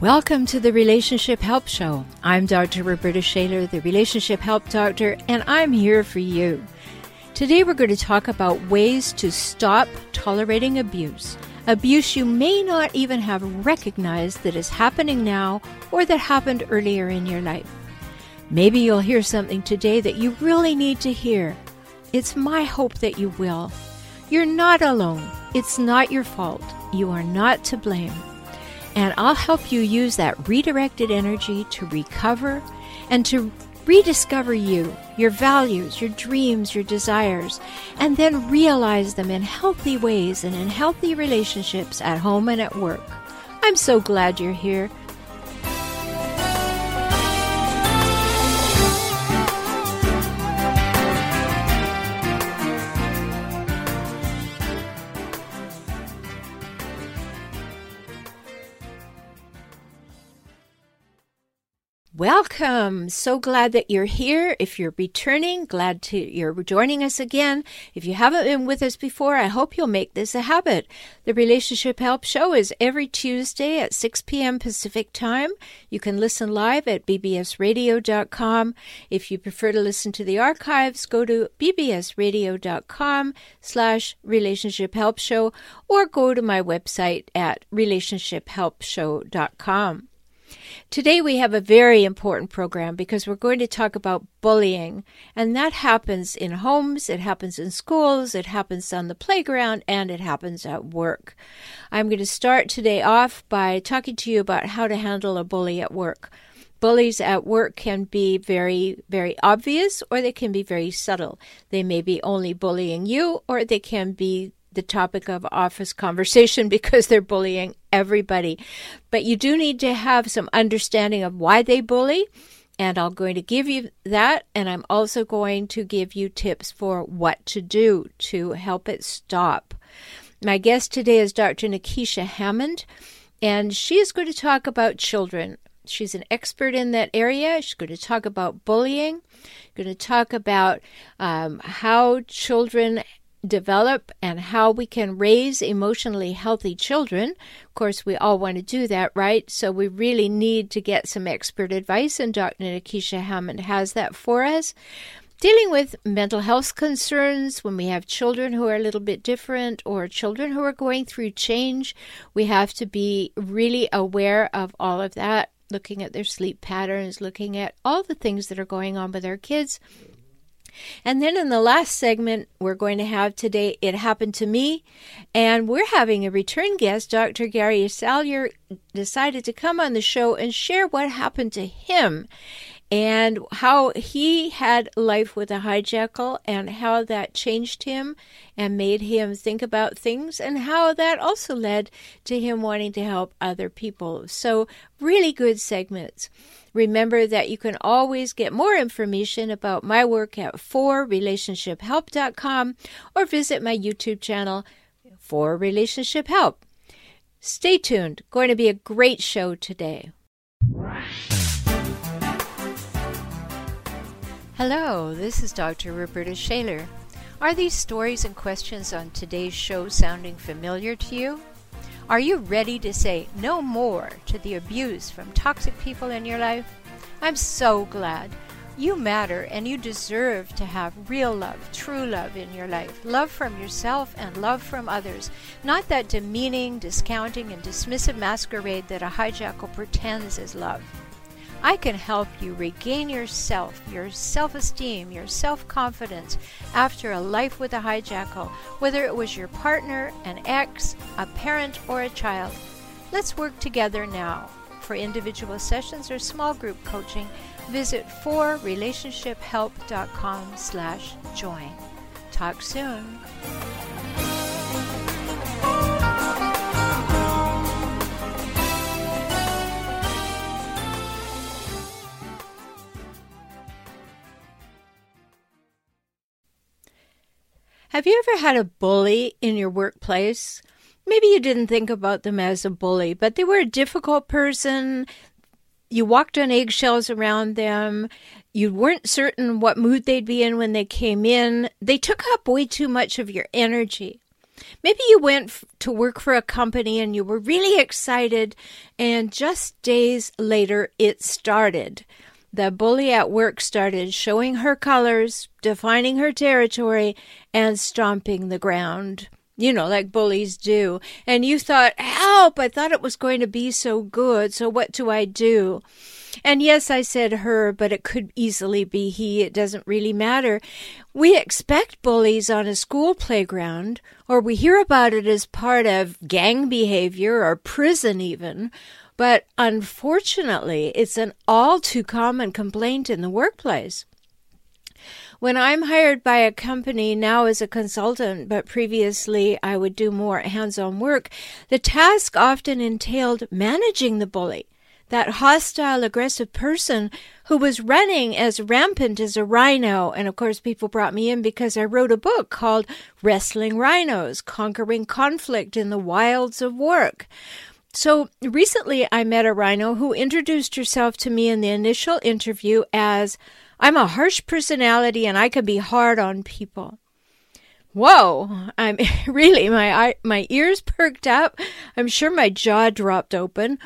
Welcome to the Relationship Help Show. I'm Dr. Roberta Shaler, the Relationship Help Doctor, and I'm here for you. Today we're going to talk about ways to stop tolerating abuse. Abuse you may not even have recognized that is happening now or that happened earlier in your life. Maybe you'll hear something today that you really need to hear. It's my hope that you will. You're not alone. It's not your fault. You are not to blame. And I'll help you use that redirected energy to recover and to rediscover you, your values, your dreams, your desires, and then realize them in healthy ways and in healthy relationships at home and at work. I'm so glad you're here. Welcome. So glad that you're here. If you're returning, glad to you're joining us again. If you haven't been with us before, I hope you'll make this a habit. The Relationship Help Show is every Tuesday at 6 p.m. Pacific Time. You can listen live at bbsradio.com. If you prefer to listen to the archives, go to bbsradio.com slash relationship help show or go to my website at relationshiphelpshow.com. Today we have a very important program because we're going to talk about bullying. And that happens in homes, it happens in schools, it happens on the playground, and it happens at work. I'm going to start today off by talking to you about how to handle a bully at work. Bullies at work can be very, very obvious or they can be very subtle. They may be only bullying you or they can be the topic of office conversation because they're bullying everybody. But you do need to have some understanding of why they bully. And I'm going to give you that. And I'm also going to give you tips for what to do to help it stop. My guest today is Dr. Nekeshia Hammond, and she is going to talk about children. She's an expert in that area. She's going to talk about bullying, going to talk about um, how children develop and how we can raise emotionally healthy children. Of course, we all want to do that, right? So we really need to get some expert advice, and Dr. Nekeshia Hammond has that for us. Dealing with mental health concerns when we have children who are a little bit different or children who are going through change, we have to be really aware of all of that, looking at their sleep patterns, looking at all the things that are going on with our kids and then in the last segment, we're going to have today It Happened to Me. And we're having a return guest, Dr. Gary Salyer, decided to come on the show and share what happened to him and how he had life with a hijackal and how that changed him and made him think about things and how that also led to him wanting to help other people. So, really good segments. Remember that you can always get more information about my work at 4relationshiphelp.com or visit my YouTube channel for Relationship Help. Stay tuned. Going to be a great show today. Hello, this is Dr. Roberta Shaler. Are these stories and questions on today's show sounding familiar to you? Are you ready to say no more to the abuse from toxic people in your life? I'm so glad. You matter and you deserve to have real love, true love in your life. Love from yourself and love from others. Not that demeaning, discounting, and dismissive masquerade that a hijackal pretends is love. I can help you regain yourself, your self esteem, your self confidence after a life with a hijackal, whether it was your partner, an ex, a parent, or a child. Let's work together now. For individual sessions or small group coaching, visit 4relationshiphelp.com slash join. Talk soon. Have you ever had a bully in your workplace? Maybe you didn't think about them as a bully, but they were a difficult person. you walked on eggshells around them. You weren't certain what mood they'd be in when they came in. They took up way too much of your energy. Maybe you went f- to work for a company and you were really excited, and just days later it started. The bully at work started showing her colors, defining her territory, and stomping the ground you know, like bullies do. And you thought, help, I thought it was going to be so good. So what do I do? And yes, I said her, but it could easily be he. It doesn't really matter. We expect bullies on a school playground, or we hear about it as part of gang behavior or prison even. But unfortunately, it's an all too common complaint in the workplace. When I'm hired by a company now as a consultant, but previously I would do more hands on work, the task often entailed managing the bully, that hostile, aggressive person who was running as rampant as a rhino. And of course, people brought me in because I wrote a book called Wrestling Rhinos Conquering Conflict in the Wilds of Work. So recently, I met a rhino who introduced herself to me in the initial interview as I'm a harsh personality and I can be hard on people. Whoa, I'm really my my ears perked up. I'm sure my jaw dropped open.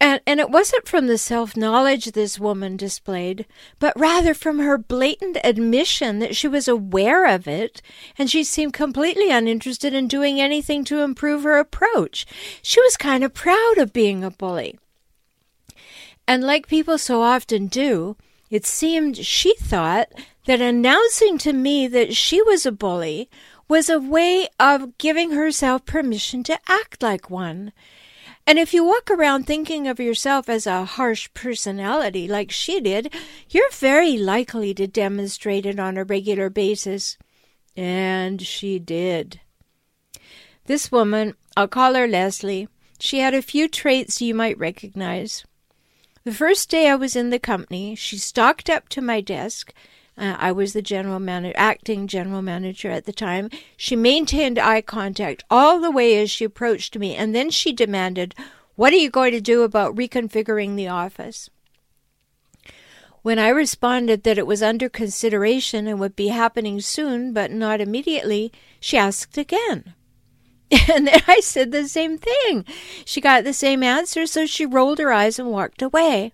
And and it wasn't from the self-knowledge this woman displayed, but rather from her blatant admission that she was aware of it and she seemed completely uninterested in doing anything to improve her approach. She was kind of proud of being a bully. And like people so often do, it seemed she thought that announcing to me that she was a bully was a way of giving herself permission to act like one. And if you walk around thinking of yourself as a harsh personality like she did, you're very likely to demonstrate it on a regular basis. And she did. This woman, I'll call her Leslie, she had a few traits you might recognize. The first day I was in the company, she stalked up to my desk. Uh, I was the general manager, acting general manager at the time. She maintained eye contact all the way as she approached me, and then she demanded, What are you going to do about reconfiguring the office? When I responded that it was under consideration and would be happening soon, but not immediately, she asked again. And then I said the same thing. She got the same answer, so she rolled her eyes and walked away.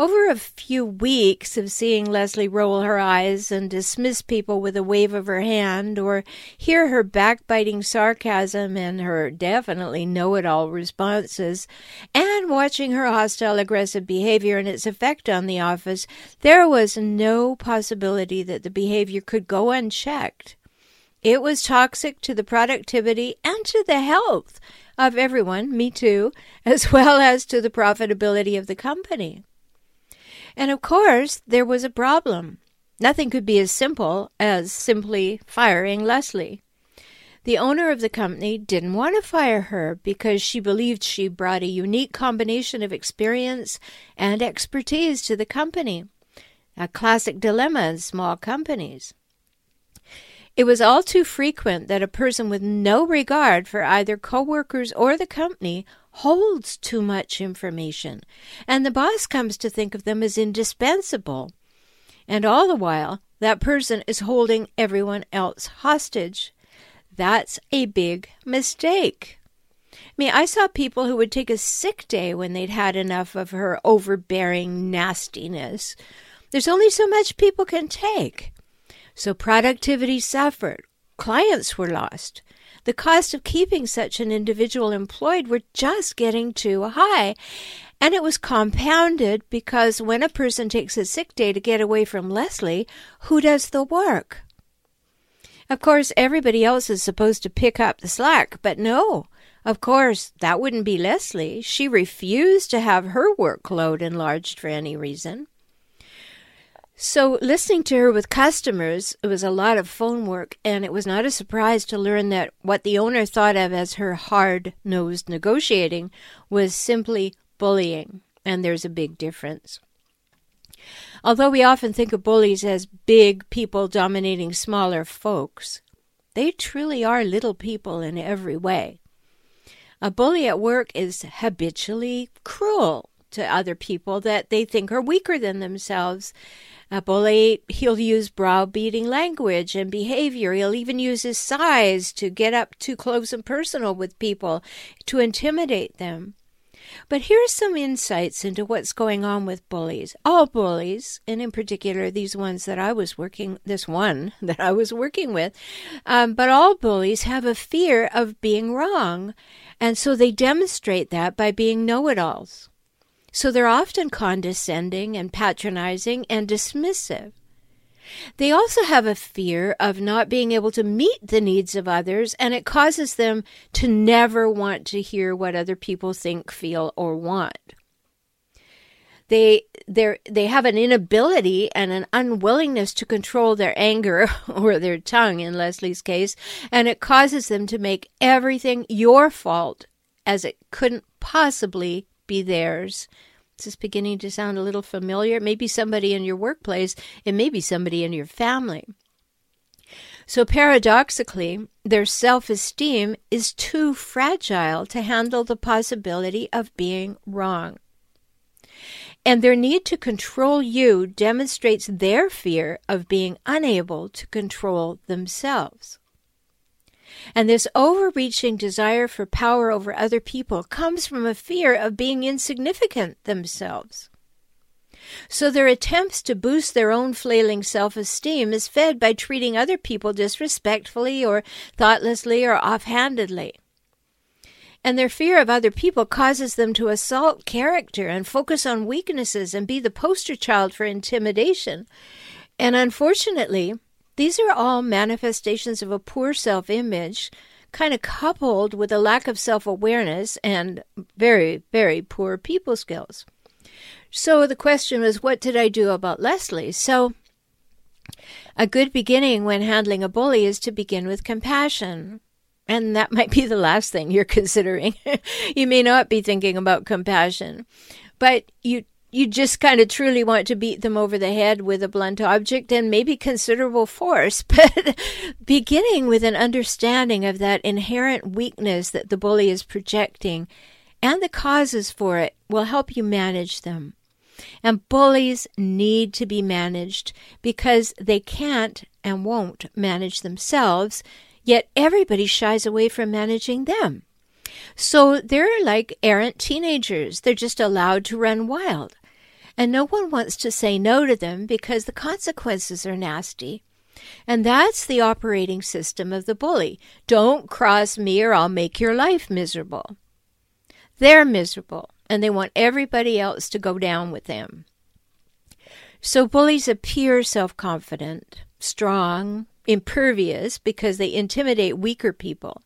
Over a few weeks of seeing Leslie roll her eyes and dismiss people with a wave of her hand, or hear her backbiting sarcasm and her definitely know it all responses, and watching her hostile aggressive behavior and its effect on the office, there was no possibility that the behavior could go unchecked. It was toxic to the productivity and to the health of everyone, me too, as well as to the profitability of the company. And of course, there was a problem. Nothing could be as simple as simply firing Leslie. The owner of the company didn't want to fire her because she believed she brought a unique combination of experience and expertise to the company, a classic dilemma in small companies. It was all too frequent that a person with no regard for either coworkers or the company holds too much information, and the boss comes to think of them as indispensable. And all the while, that person is holding everyone else hostage. That's a big mistake. I mean, I saw people who would take a sick day when they'd had enough of her overbearing nastiness. There's only so much people can take. So productivity suffered. Clients were lost. The cost of keeping such an individual employed were just getting too high. And it was compounded because when a person takes a sick day to get away from Leslie, who does the work? Of course, everybody else is supposed to pick up the slack, but no. Of course, that wouldn't be Leslie. She refused to have her workload enlarged for any reason. So, listening to her with customers, it was a lot of phone work, and it was not a surprise to learn that what the owner thought of as her hard nosed negotiating was simply bullying, and there's a big difference. Although we often think of bullies as big people dominating smaller folks, they truly are little people in every way. A bully at work is habitually cruel, to other people that they think are weaker than themselves. A bully, he'll use browbeating language and behavior. He'll even use his size to get up too close and personal with people to intimidate them. But here's some insights into what's going on with bullies. All bullies, and in particular these ones that I was working, this one that I was working with, um, but all bullies have a fear of being wrong. And so they demonstrate that by being know it alls. So they're often condescending and patronizing and dismissive. They also have a fear of not being able to meet the needs of others, and it causes them to never want to hear what other people think, feel, or want. They they they have an inability and an unwillingness to control their anger or their tongue in Leslie's case, and it causes them to make everything your fault as it couldn't possibly be theirs. This is beginning to sound a little familiar? Maybe somebody in your workplace, it may be somebody in your family. So, paradoxically, their self esteem is too fragile to handle the possibility of being wrong. And their need to control you demonstrates their fear of being unable to control themselves. And this overreaching desire for power over other people comes from a fear of being insignificant themselves. So their attempts to boost their own flailing self esteem is fed by treating other people disrespectfully or thoughtlessly or offhandedly. And their fear of other people causes them to assault character and focus on weaknesses and be the poster child for intimidation. And unfortunately, these are all manifestations of a poor self image, kind of coupled with a lack of self awareness and very, very poor people skills. So the question was, what did I do about Leslie? So a good beginning when handling a bully is to begin with compassion. And that might be the last thing you're considering. you may not be thinking about compassion, but you you just kind of truly want to beat them over the head with a blunt object and maybe considerable force, but beginning with an understanding of that inherent weakness that the bully is projecting and the causes for it will help you manage them. And bullies need to be managed because they can't and won't manage themselves, yet everybody shies away from managing them. So they're like errant teenagers. They're just allowed to run wild and no one wants to say no to them because the consequences are nasty. And that's the operating system of the bully. Don't cross me or I'll make your life miserable. They're miserable and they want everybody else to go down with them. So bullies appear self confident, strong, impervious because they intimidate weaker people.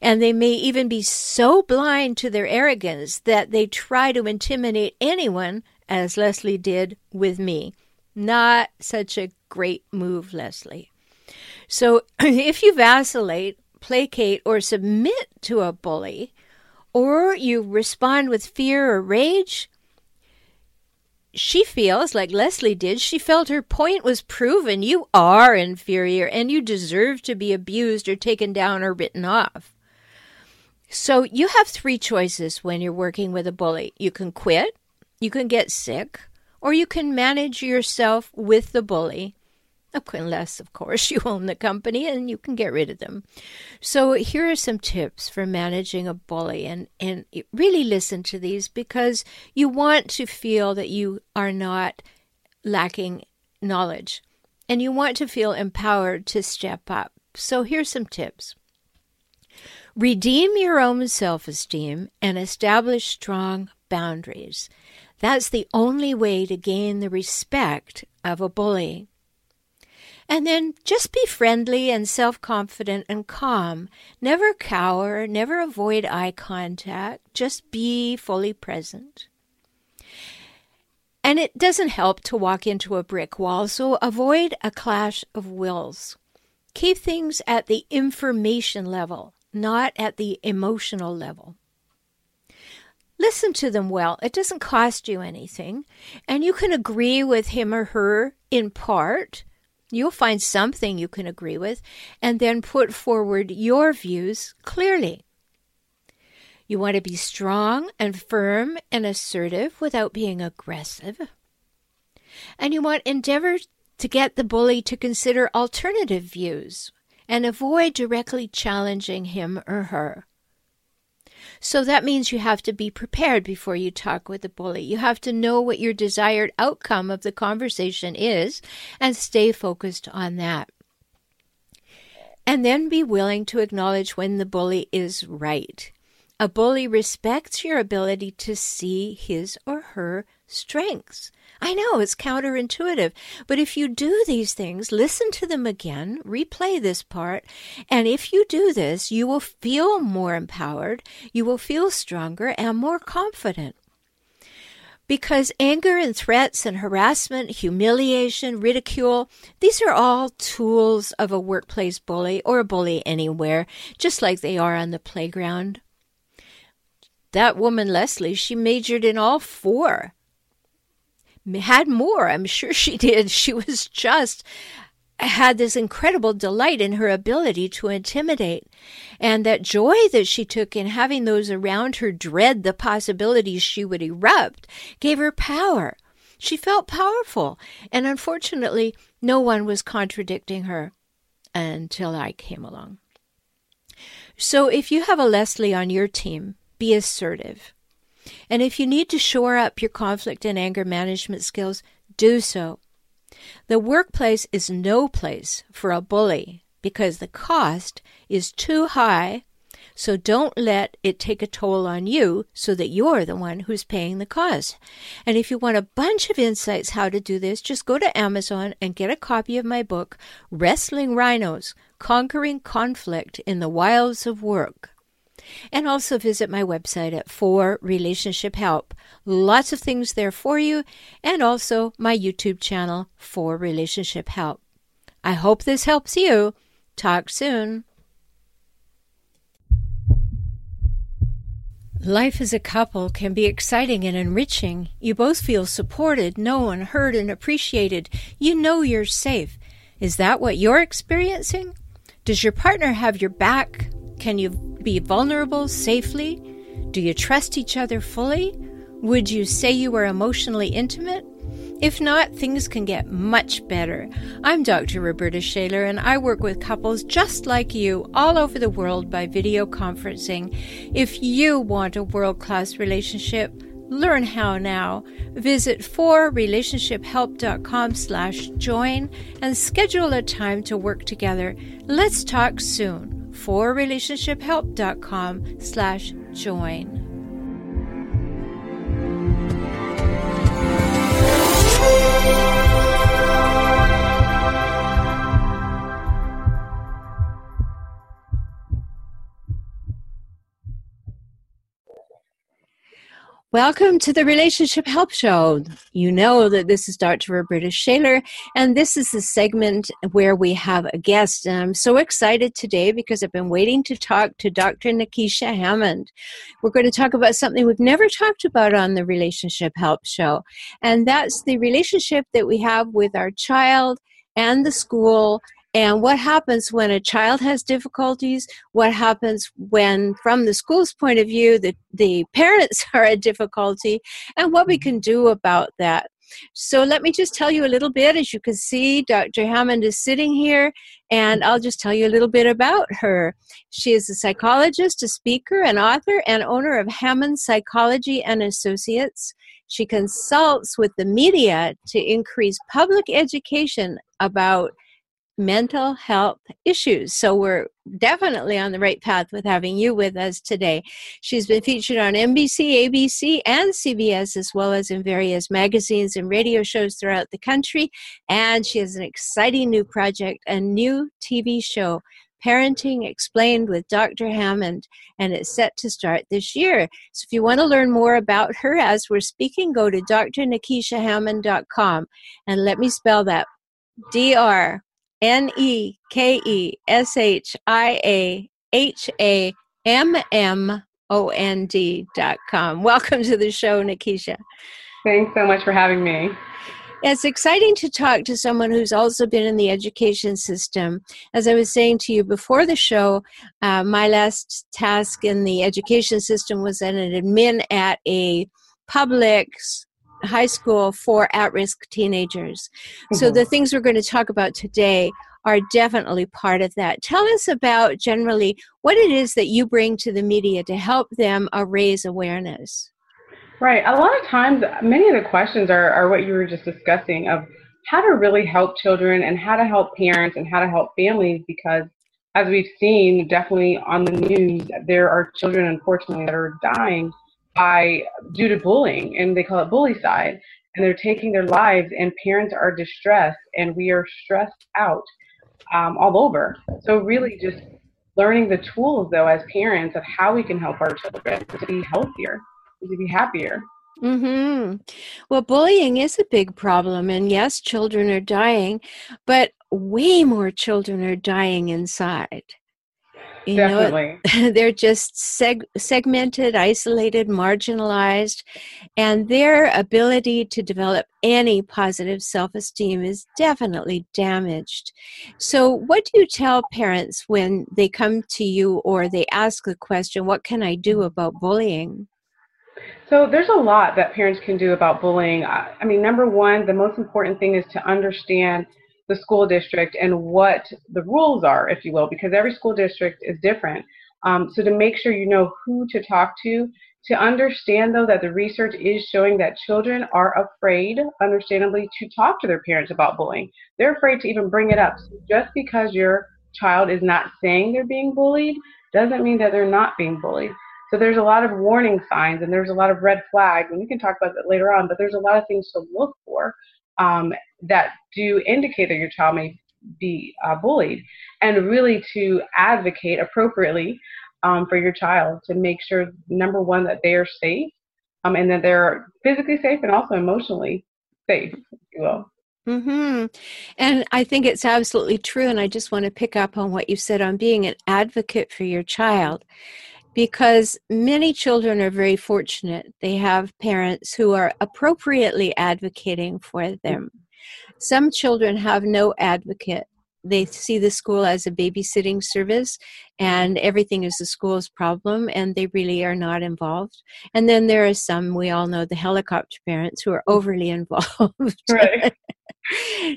And they may even be so blind to their arrogance that they try to intimidate anyone as Leslie did with me. Not such a great move, Leslie. So if you vacillate, placate, or submit to a bully, or you respond with fear or rage, she feels like Leslie did. She felt her point was proven. You are inferior and you deserve to be abused or taken down or written off. So you have three choices when you're working with a bully. You can quit, you can get sick, or you can manage yourself with the bully. Unless, of course, you own the company and you can get rid of them. So, here are some tips for managing a bully, and, and really listen to these because you want to feel that you are not lacking knowledge and you want to feel empowered to step up. So, here's some tips. Redeem your own self esteem and establish strong boundaries. That's the only way to gain the respect of a bully. And then just be friendly and self confident and calm. Never cower, never avoid eye contact. Just be fully present. And it doesn't help to walk into a brick wall, so avoid a clash of wills. Keep things at the information level, not at the emotional level. Listen to them well. It doesn't cost you anything. And you can agree with him or her in part. You'll find something you can agree with, and then put forward your views clearly. You want to be strong and firm and assertive without being aggressive. And you want endeavor to get the bully to consider alternative views and avoid directly challenging him or her. So that means you have to be prepared before you talk with the bully. You have to know what your desired outcome of the conversation is and stay focused on that. And then be willing to acknowledge when the bully is right. A bully respects your ability to see his or her strengths. I know it's counterintuitive, but if you do these things, listen to them again, replay this part, and if you do this, you will feel more empowered, you will feel stronger and more confident. Because anger and threats and harassment, humiliation, ridicule, these are all tools of a workplace bully or a bully anywhere, just like they are on the playground. That woman, Leslie, she majored in all four had more. I'm sure she did. She was just had this incredible delight in her ability to intimidate. And that joy that she took in having those around her dread the possibilities she would erupt gave her power. She felt powerful. And unfortunately, no one was contradicting her until I came along. So if you have a Leslie on your team, be assertive. And if you need to shore up your conflict and anger management skills, do so. The workplace is no place for a bully because the cost is too high. So don't let it take a toll on you so that you're the one who's paying the cost. And if you want a bunch of insights how to do this, just go to Amazon and get a copy of my book, Wrestling Rhinos Conquering Conflict in the Wilds of Work. And also visit my website at For Relationship Help. Lots of things there for you, and also my YouTube channel for Relationship Help. I hope this helps you. Talk soon. Life as a couple can be exciting and enriching. You both feel supported, known, heard, and appreciated. You know you're safe. Is that what you're experiencing? Does your partner have your back can you be vulnerable safely? Do you trust each other fully? Would you say you are emotionally intimate? If not, things can get much better. I'm Dr. Roberta Shaler, and I work with couples just like you all over the world by video conferencing. If you want a world class relationship, learn how now. Visit forrelationshiphelp.com slash join and schedule a time to work together. Let's talk soon forrelationshiphelp.com slash join. Welcome to the Relationship Help Show. You know that this is Dr. Roberta Shaler, and this is the segment where we have a guest. And I'm so excited today because I've been waiting to talk to Dr. Nekeshia Hammond. We're going to talk about something we've never talked about on the Relationship Help Show, and that's the relationship that we have with our child and the school and what happens when a child has difficulties? What happens when from the school's point of view the, the parents are a difficulty? And what we can do about that. So let me just tell you a little bit. As you can see dr hammond is sitting here and i'll just tell you a little bit about her. She is a psychologist a speaker an author and owner of hammond psychology and associates. She consults with the media to increase public education about mental health issues. So we're definitely on the right path with having you with us today. She's been featured on NBC, ABC, and CBS, as well as in various magazines and radio shows throughout the country. And she has an exciting new project, a new TV show. Parenting Explained with Dr. Hammond, and it's set to start this year. So, if you want to learn more about her as we're speaking, go to drnekeshiahammond.com and let me spell that D R N E K E S H I A H A M M O N D dot com. Welcome to the show, Nekeshia. Thanks so much for having me. It's exciting to talk to someone who's also been in the education system. As I was saying to you before the show, uh, my last task in the education system was an admin at a public high school for at risk teenagers. Mm-hmm. So, the things we're going to talk about today are definitely part of that. Tell us about generally what it is that you bring to the media to help them uh, raise awareness. Right. A lot of times, many of the questions are, are what you were just discussing of how to really help children and how to help parents and how to help families because as we've seen definitely on the news there are children unfortunately that are dying by due to bullying and they call it bullycide and they're taking their lives and parents are distressed and we are stressed out um, all over. So really just learning the tools though as parents of how we can help our children to be healthier, to be happier. Hmm. Well, bullying is a big problem, and yes, children are dying, but way more children are dying inside. You Definitely. Know, they're just seg- segmented, isolated, marginalized, and their ability to develop any positive self esteem is definitely damaged. So, what do you tell parents when they come to you or they ask the question, What can I do about bullying? So, there's a lot that parents can do about bullying. I mean, number one, the most important thing is to understand the school district and what the rules are, if you will, because every school district is different. Um, so to make sure you know who to talk to, to understand though that the research is showing that children are afraid, understandably, to talk to their parents about bullying. They're afraid to even bring it up. So just because your child is not saying they're being bullied doesn't mean that they're not being bullied. So there's a lot of warning signs and there's a lot of red flags, and we can talk about that later on, but there's a lot of things to look for um, that do indicate that your child may be uh, bullied, and really to advocate appropriately um, for your child to make sure, number one, that they are safe um, and that they're physically safe and also emotionally safe, if you will. Hmm. And I think it's absolutely true. And I just want to pick up on what you said on being an advocate for your child because many children are very fortunate. They have parents who are appropriately advocating for them. Some children have no advocate. They see the school as a babysitting service and everything is the school's problem and they really are not involved. And then there are some, we all know the helicopter parents who are overly involved. Right.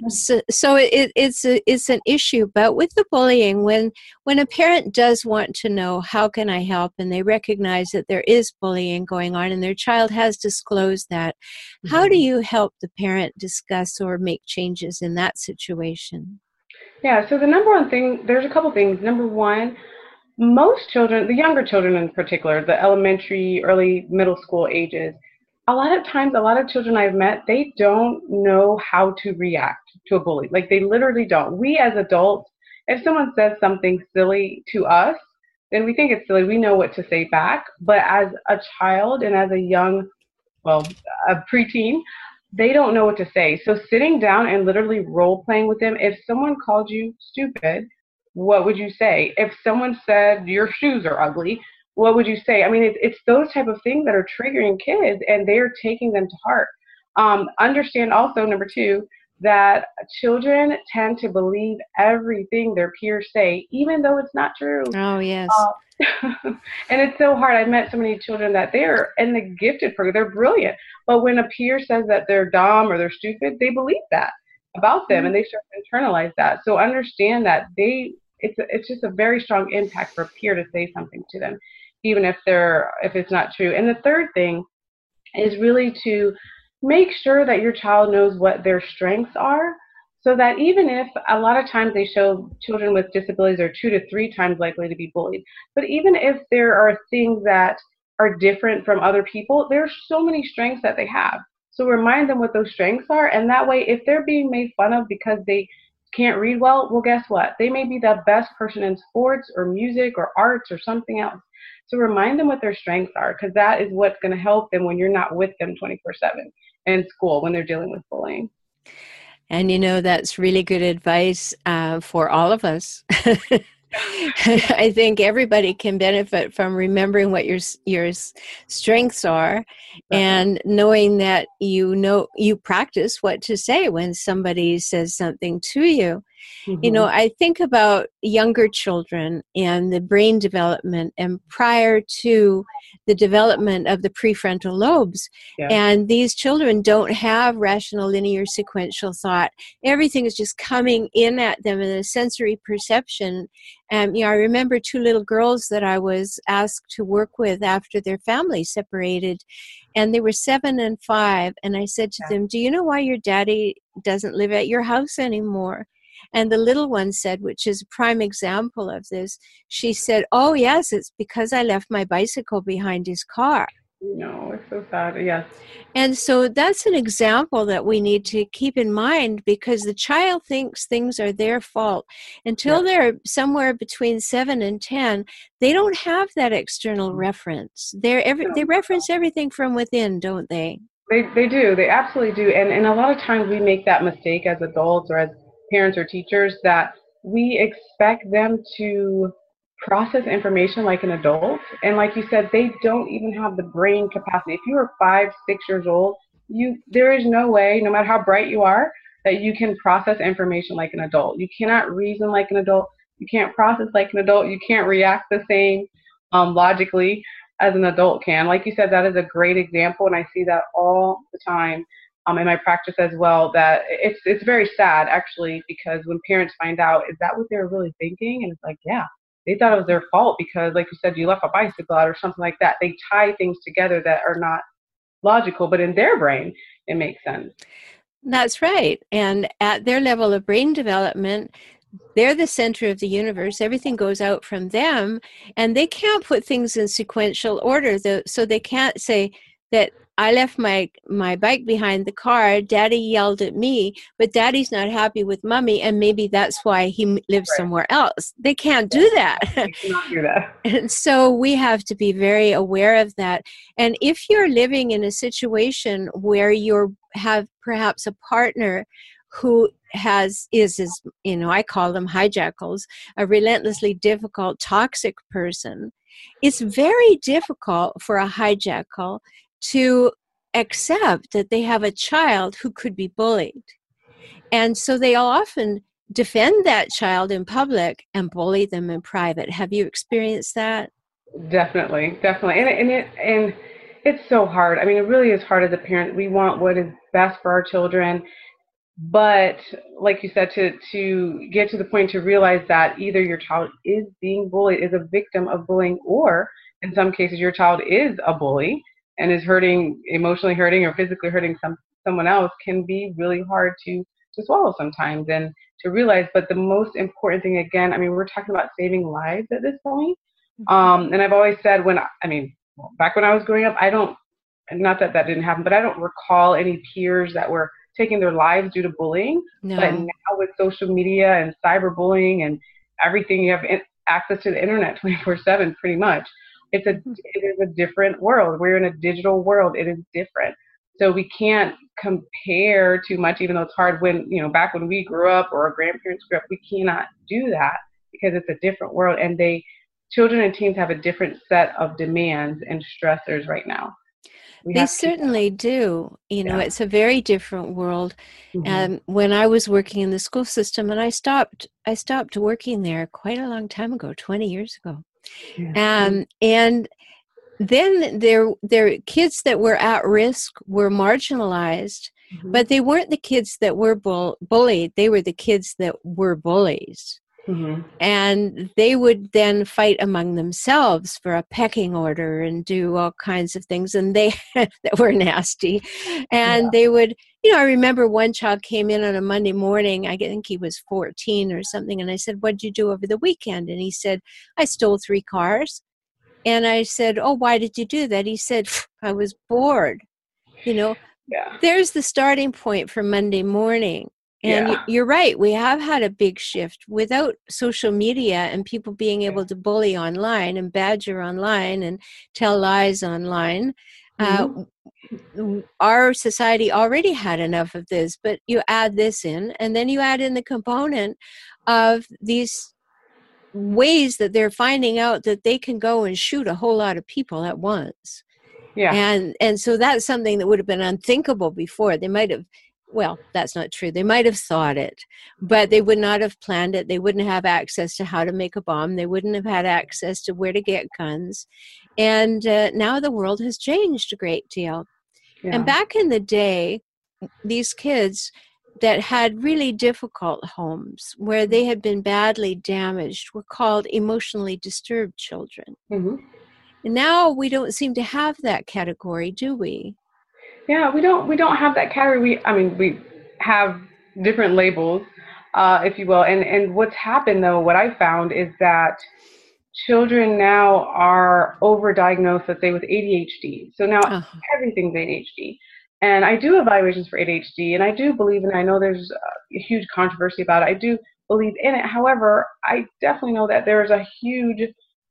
So, so it, it's a, it's an issue. But with the bullying, when when a parent does want to know how can I help, and they recognize that there is bullying going on, and their child has disclosed that, mm-hmm. how do mm-hmm. you help the parent discuss or make changes in that situation? Yeah. So the number one thing, there's a couple things. Number one. Most children, the younger children in particular, the elementary, early middle school ages, a lot of times, a lot of children I've met, they don't know how to react to a bully. Like they literally don't. We as adults, if someone says something silly to us, then we think it's silly. We know what to say back. But as a child and as a young, well, a preteen, they don't know what to say. So sitting down and literally role playing with them, if someone called you stupid, what would you say? If someone said your shoes are ugly, what would you say? I mean, it's, it's those type of things that are triggering kids, and they're taking them to heart. Um, understand also, number two, that children tend to believe everything their peers say, even though it's not true. Oh, yes. Uh, and it's so hard. I've met so many children that they're in the gifted program, they're brilliant. But when a peer says that they're dumb or they're stupid, they believe that about them mm-hmm. and they start to internalize that. So understand that they it's a, it's just a very strong impact for a peer to say something to them even if they're if it's not true. And the third thing is really to make sure that your child knows what their strengths are so that even if a lot of times they show children with disabilities are two to three times likely to be bullied, but even if there are things that are different from other people, there are so many strengths that they have. So remind them what those strengths are, and that way, if they're being made fun of because they can't read well, well, guess what? They may be the best person in sports or music or arts or something else. So remind them what their strengths are because that is what's going to help them when you're not with them 24 7 in school when they're dealing with bullying. And you know, that's really good advice uh, for all of us. I think everybody can benefit from remembering what your your strengths are, and knowing that you know you practice what to say when somebody says something to you. Mm-hmm. You know, mm-hmm. I think about younger children and the brain development, and prior to the development of the prefrontal lobes. Yeah. And these children don't have rational, linear, sequential thought. Everything is just coming in at them in a sensory perception. And you know, I remember two little girls that I was asked to work with after their family separated, and they were seven and five. And I said to yeah. them, "Do you know why your daddy doesn't live at your house anymore?" And the little one said, which is a prime example of this, she said, Oh, yes, it's because I left my bicycle behind his car. No, it's so sad. Yes. And so that's an example that we need to keep in mind because the child thinks things are their fault. Until they're somewhere between seven and ten, they don't have that external mm. reference. They're every, they reference everything from within, don't they? They they do. They absolutely do. And and a lot of times we make that mistake as adults or as parents or teachers that we expect them to process information like an adult. And like you said, they don't even have the brain capacity. If you are five, six years old, you there is no way, no matter how bright you are, that you can process information like an adult. You cannot reason like an adult. You can't process like an adult. You can't react the same um, logically as an adult can. Like you said, that is a great example, and I see that all the time um, in my practice as well that it's it's very sad actually because when parents find out is that what they were really thinking? And it's like yeah they thought it was their fault because like you said you left a bicycle out or something like that. They tie things together that are not logical but in their brain it makes sense. That's right. And at their level of brain development they're the center of the universe. Everything goes out from them and they can't put things in sequential order so they can't say that I left my my bike behind the car. Daddy yelled at me, but Daddy's not happy with Mummy, and maybe that's why he lives right. somewhere else. They can't do that. Cannot do that. and so we have to be very aware of that. And if you're living in a situation where you have perhaps a partner who has is is you know I call them hijackals, a relentlessly difficult, toxic person. It's very difficult for a hijackal to accept that they have a child who could be bullied. And so they often defend that child in public and bully them in private. Have you experienced that? Definitely, definitely. And, and it and it's so hard. I mean, it really is hard as a parent. We want what is best for our children, but like you said, to to get to the point to realize that either your child is being bullied, is a victim of bullying, or in some cases your child is a bully and is hurting, emotionally hurting or physically hurting some someone else can be really hard to to swallow sometimes and to realize. But the most important thing, again, I mean, we're talking about saving lives at this point. Mm-hmm. Um, and I've always said when I mean, back when I was growing up, I don't, not that that didn't happen, but I don't recall any peers that were taking their lives due to bullying. No. But now with social media and cyberbullying and everything, you have access to the internet 24/7, pretty much. It's a mm-hmm. it is a different world. We're in a digital world. It is different. So we can't compare too much, even though it's hard when, you know, back when we grew up or our grandparents grew up, we cannot do that because it's a different world and they children and teens have a different set of demands and stressors right now. We they certainly do. You know, yeah. it's a very different world. Mm-hmm. Um, when I was working in the school system, and I stopped, I stopped working there quite a long time ago, twenty years ago. Um, and then there there kids that were at risk were marginalized, mm-hmm. but they weren't the kids that were bull- bullied. They were the kids that were bullies. Mm-hmm. And they would then fight among themselves for a pecking order and do all kinds of things, and they that were nasty. And yeah. they would, you know, I remember one child came in on a Monday morning. I think he was 14 or something, and I said, "What did you do over the weekend?" And he said, "I stole three cars." And I said, "Oh, why did you do that?" He said, "I was bored." You know, yeah. there's the starting point for Monday morning. And yeah. you're right, we have had a big shift without social media and people being able to bully online and badger online and tell lies online. Uh, mm-hmm. Uh, our society already had enough of this, but you add this in, and then you add in the component of these ways that they're finding out that they can go and shoot a whole lot of people at once. Yeah. And and so that's something that would have been unthinkable before. They might have well, that's not true. They might have thought it, but they would not have planned it. They wouldn't have access to how to make a bomb. They wouldn't have had access to where to get guns. And uh, now the world has changed a great deal. yeah. And back in the day, these kids that had really difficult homes where they had been badly damaged were called emotionally disturbed children. Mhm. And now we don't seem to have that category, do we? Yeah, we don't we don't have that category. We I mean we have different labels, uh, if you will. And and what's happened though, what I found is that children now are overdiagnosed, let's say, with ADHD. So now Uh-huh. everything's ADHD. And I do evaluations for ADHD, and I do believe, and I know there's a huge controversy about it. I do believe in it. However, I definitely know that there is a huge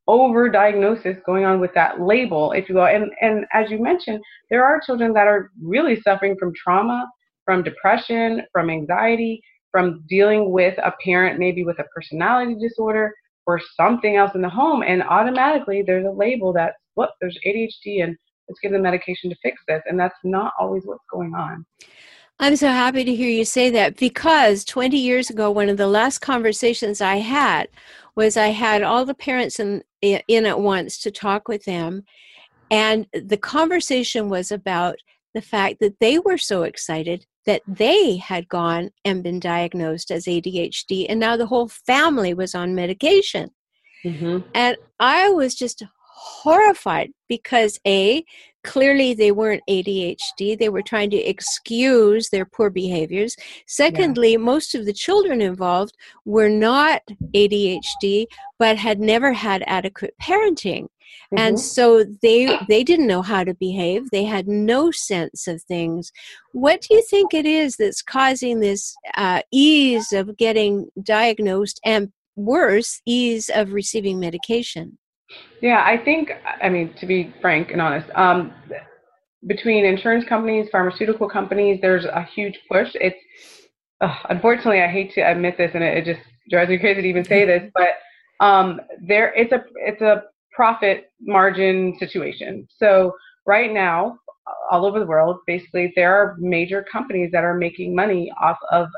overdiagnosis going on with that label, if you will. And and as you mentioned, there are children that are really suffering from trauma, from depression, from anxiety, from dealing with a parent maybe with a personality disorder or something else in the home, and automatically there's a label that look, there's ADHD and let's give them medication to fix this. And that's not always what's going on. I'm so happy to hear you say that because 20 years ago, one of the last conversations I had was I had all the parents in, in at once to talk with them. And the conversation was about the fact that they were so excited that they had gone and been diagnosed as ADHD, and now the whole family was on medication. Mm-hmm. And I was just horrified because A, clearly they weren't ADHD. They were trying to excuse their poor behaviors. Secondly, most of the children involved were not ADHD, but had never had adequate parenting. And so they they didn't know how to behave. They had no sense of things. What do you think it is that's causing this uh, ease of getting diagnosed and worse, ease of receiving medication? Yeah, I think, I mean, to be frank and honest, um, between insurance companies, pharmaceutical companies, there's a huge push. It's, uh, unfortunately, I hate to admit this, and it, it, just drives me crazy to even say this, but um, there, it's a, it's a profit margin situation. So right now, all over the world, basically, there are major companies that are making money off of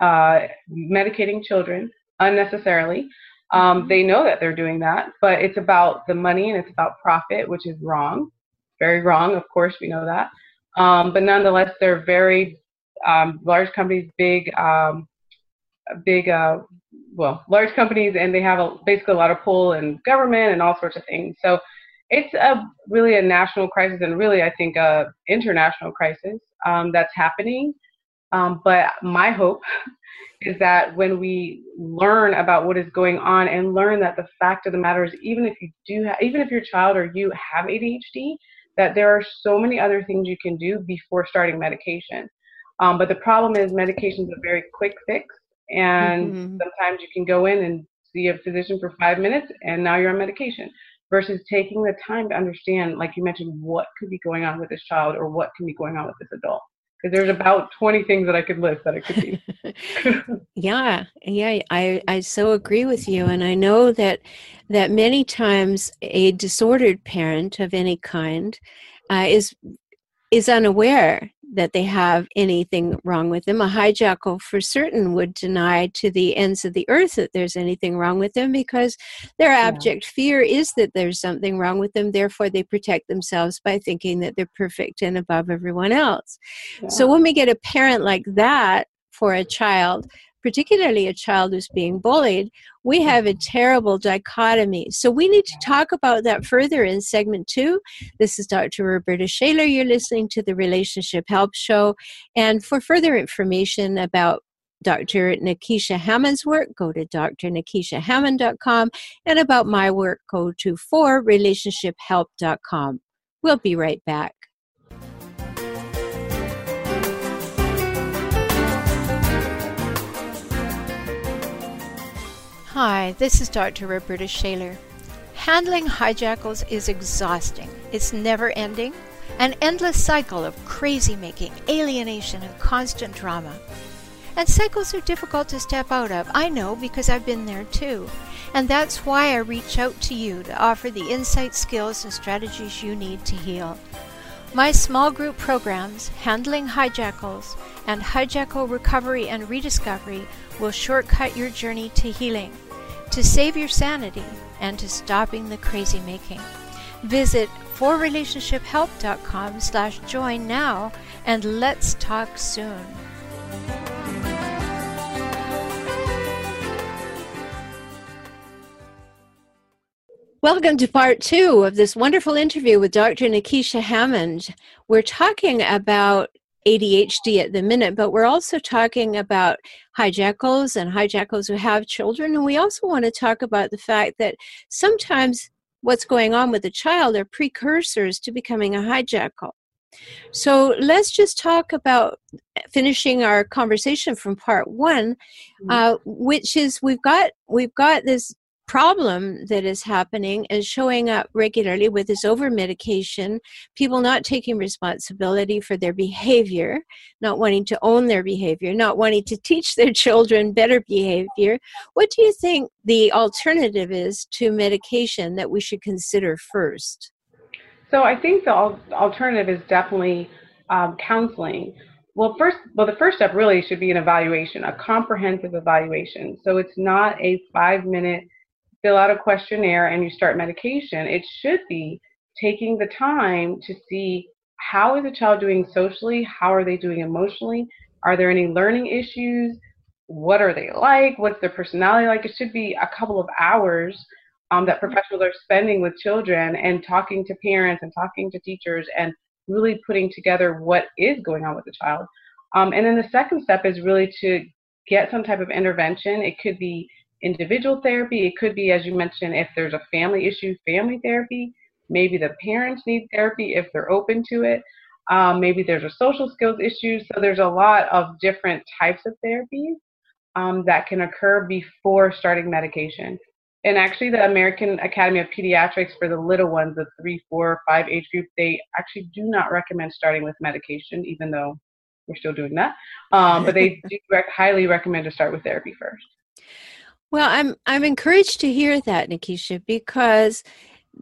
uh, medicating children unnecessarily. Um, they know that they're doing that, but it's about the money and it's about profit, which is wrong, very wrong. Of course, we know that. Um, but nonetheless, they're very um, large companies, big, um, big, uh, well, large companies, and they have a, basically a lot of pull in government and all sorts of things. So it's a really a national crisis and really, I think, a international crisis um, that's happening. Um, but my hope is that when we learn about what is going on and learn that the fact of the matter is, even if you do, ha- even if your child or you have ADHD, that there are so many other things you can do before starting medication. Um, but the problem is, medication is a very quick fix, and Mhm. sometimes you can go in and see a physician for five minutes, and now you're on medication. Versus taking the time to understand, like you mentioned, what could be going on with this child or what can be going on with this adult. Because there's about 20 things that I could list that it could be. yeah yeah i i so agree with you and i know that that many times a disordered parent of any kind uh, is is unaware that they have anything wrong with them. A hijackal for certain would deny to the ends of the earth that there's anything wrong with them because their abject fear is that there's something wrong with them. Therefore, they protect themselves by thinking that they're perfect and above everyone else. So when we get a parent like that for a child, particularly a child who's being bullied, we have a terrible dichotomy. So we need to talk about that further in segment two. This is Dr. Roberta Shaler. You're listening to the Relationship Help Show. And for further information about Dr. Nekeshia Hammond's work, go to drnekeshiahammond.com. And about my work, go to forrelationshiphelp.com. We'll be right back. Hi, this is Dr. Roberta Shaler. Handling hijackals is exhausting. It's never ending, an endless cycle of crazy making, alienation, and constant drama. And cycles are difficult to step out of. I know because I've been there too. And that's why I reach out to you to offer the insight, skills, and strategies you need to heal. My small group programs, Handling Hijackals and Hijackal Recovery and Rediscovery, will shortcut your journey to healing, to save your sanity, and to stopping the crazy making. Visit forrelationshiphelp.com slash join now and let's talk soon. Welcome to part two of this wonderful interview with Dr. Nekeshia Hammond. We're talking about ADHD at the minute, but we're also talking about hijackals and hijackals who have children. And we also want to talk about the fact that sometimes what's going on with the child are precursors to becoming a hijackal. So let's just talk about finishing our conversation from part one, mm-hmm. uh, which is we've got we've got this problem that is happening and showing up regularly with this over medication, people not taking responsibility for their behavior, not wanting to own their behavior, not wanting to teach their children better behavior. What do you think the alternative is to medication that we should consider first? So I think the alternative is definitely um, counseling. Well, first, well, the first step really should be an evaluation, a comprehensive evaluation. So it's not a five-minute fill out a questionnaire and you start medication, it should be taking the time to see how is a child doing socially, how are they doing emotionally, are there any learning issues, what are they like, what's their personality like. It should be a couple of hours um, that professionals are spending with children and talking to parents and talking to teachers and really putting together what is going on with the child. Um, and then the second step is really to get some type of intervention. It could be individual therapy. It could be, as you mentioned, if there's a family issue, family therapy. Maybe the parents need therapy if they're open to it. Um, maybe there's a social skills issue. So there's a lot of different types of therapies um, that can occur before starting medication. And actually, the American Academy of Pediatrics for the little ones, the three, four, five age group, they actually do not recommend starting with medication, even though we're still doing that. Um, but they do rec- highly recommend to start with therapy first. Well, I'm I'm encouraged to hear that, Nekeshia, because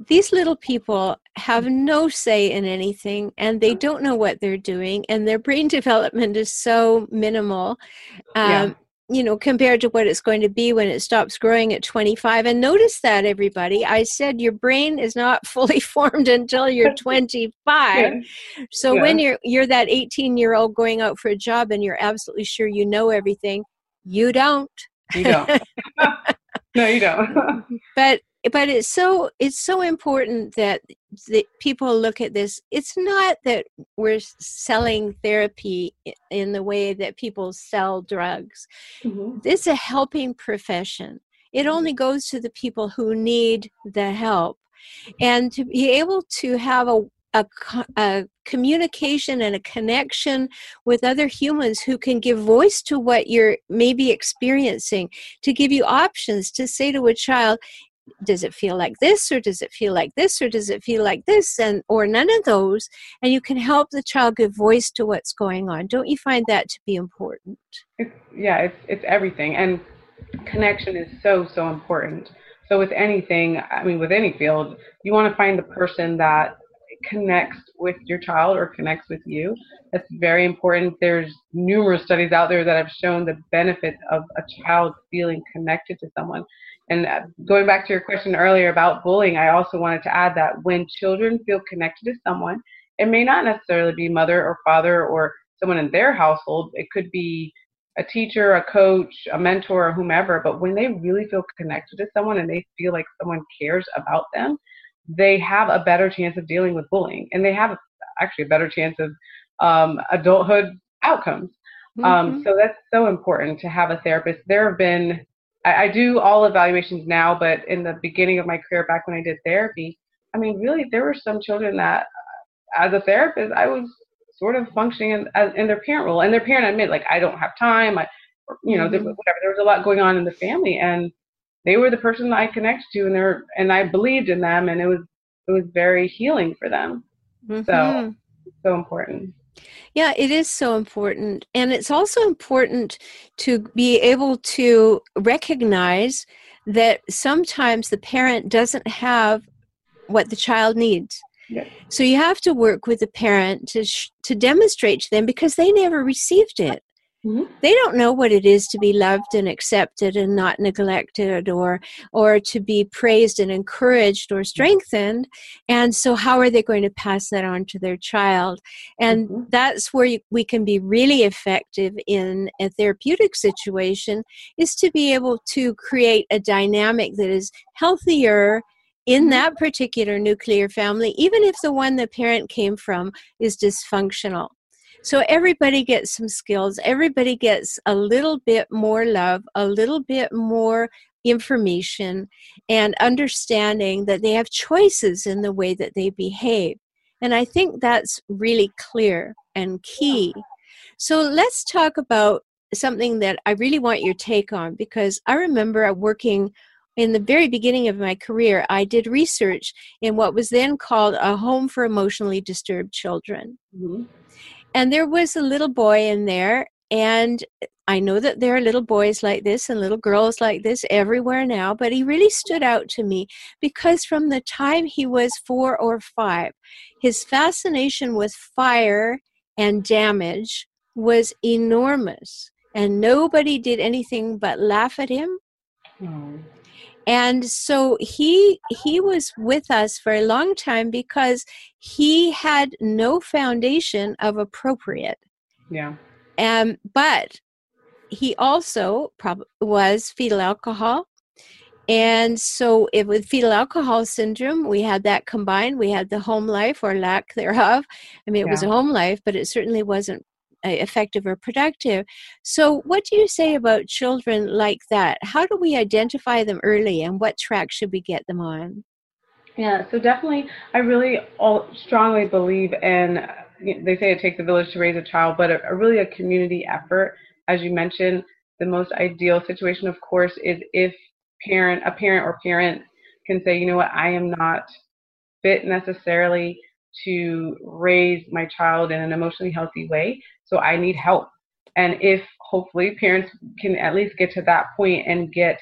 these little people have no say in anything and they don't know what they're doing and their brain development is so minimal um, yeah. you know compared to what it's going to be when it stops growing at 25 and notice that everybody i said your brain is not fully formed until you're 25 yeah. so yeah. when you're you're that 18 year old going out for a job and you're absolutely sure you know everything you don't you don't. no, you don't. but but it's so it's so important that the people look at this it's not that we're selling therapy in the way that people sell drugs mm-hmm. it's a helping profession it mm-hmm. only goes to the people who need the help and to be able to have a a, a, communication and a connection with other humans who can give voice to what you're maybe experiencing, to give you options to say to a child, does it feel like this or does it feel like this or does it feel like this? and or none of those and you can help the child give voice to what's going on. Don't you find that to be important? It's, yeah it's it's everything and connection is so so important. So with anything i mean with any field you want to find the person that connects with your child or connects with you. That's very important. There's numerous studies out there that have shown the benefits of a child feeling connected to someone. And uh, going back to your question earlier about bullying, I also wanted to add that when children feel connected to someone, it may not necessarily be mother or father or someone in their household. It could be a teacher, a coach, a mentor, or whomever. But when they really feel connected to someone and they feel like someone cares about them, they have a better chance of dealing with bullying and they have actually a better chance of um, adulthood outcomes. Um, mm-hmm. Um, so that's so important to have a therapist. There have been, I, I, do all evaluations now, but in the beginning of my career, back when I did therapy, I mean, really, there were some children that, as a therapist, I was sort of functioning in, as, in their parent role, and their parent admit, like, I don't have time. I, you know, mm-hmm. whatever. There was a lot going on in the family, and they were the person that I connected to, and they and I believed in them, and it was it was very healing for them. Mm-hmm. So so important. Yeah, it is so important. And it's also important to be able to recognize that sometimes the parent doesn't have what the child needs. So you have to work with the parent to sh- to demonstrate to them because they never received it. Mm-hmm. They don't know what it is to be loved and accepted and not neglected or or to be praised and encouraged or strengthened. And so how are they going to pass that on to their child? And mm-hmm. that's where you, we can be really effective in a therapeutic situation is to be able to create a dynamic that is healthier in mm-hmm. that particular nuclear family, even if the one the parent came from is dysfunctional. So everybody gets some skills, everybody gets a little bit more love, a little bit more information, and understanding that they have choices in the way that they behave. And I think that's really clear and key. So let's talk about something that I really want your take on because I remember working in the very beginning of my career, I did research in what was then called a home for emotionally disturbed children. Mm-hmm. And there was a little boy in there, and I know that there are little boys like this and little girls like this everywhere now, but he really stood out to me because from the time he was four or five, his fascination with fire and damage was enormous. And nobody did anything but laugh at him. Mm and so he he was with us for a long time because he had no foundation of appropriate. Yeah. Um but he also prob- was fetal alcohol. And so if with fetal alcohol syndrome we had that combined. We had the home life or lack thereof. I mean it yeah. was a home life but it certainly wasn't Uh, effective or productive. So, what do you say about children like that? How do we identify them early and what track should we get them on? Yeah, so definitely, I really all, strongly believe in, they say it takes a village to raise a child, but a, a really a community effort. As you mentioned, the most ideal situation, of course, is if parent, a parent or parents can say, you know what, I am not fit necessarily to raise my child in an emotionally healthy way. So I need help. And if hopefully parents can at least get to that point and get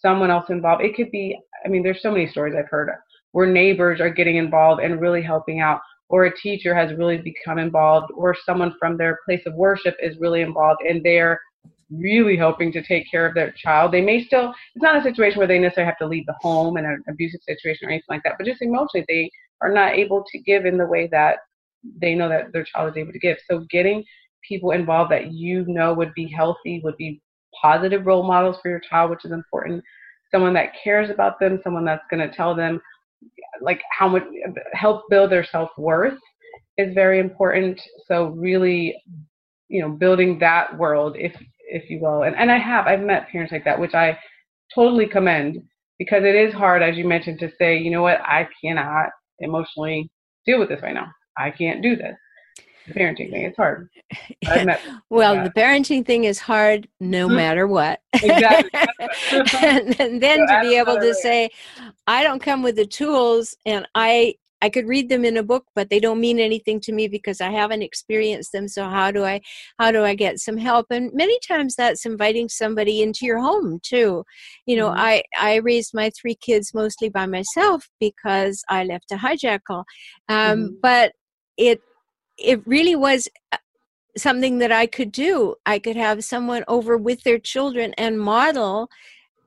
someone else involved, it could be, I mean, there's so many stories I've heard of where neighbors are getting involved and really helping out, or a teacher has really become involved, or someone from their place of worship is really involved and they're really helping to take care of their child. They may still, it's not a situation where they necessarily have to leave the home in an abusive situation or anything like that, but just emotionally, they are not able to give in the way that they know that their child is able to give. So getting people involved that you know would be healthy, would be positive role models for your child, which is important. Someone that cares about them, someone that's going to tell them like how much help build their self worth is very important. So really, you know, building that world, if if you will. And and I have I've met parents like that, which I totally commend because it is hard, as you mentioned, to say, you know what, I cannot emotionally deal with this right now. I can't do this. The parenting thing, it's hard. well, the parenting thing is hard no mm-hmm. matter what. Exactly. and, and, then so to be able to say, I don't come with the tools and I I could read them in a book, but they don't mean anything to me because I haven't experienced them. So how do I how do I get some help? And many times that's inviting somebody into your home too. You know, mm-hmm. I I raised my three kids mostly by myself because I left a hijackal, um, mm-hmm. but it it really was uh, something that I could do. I could have someone over with their children and model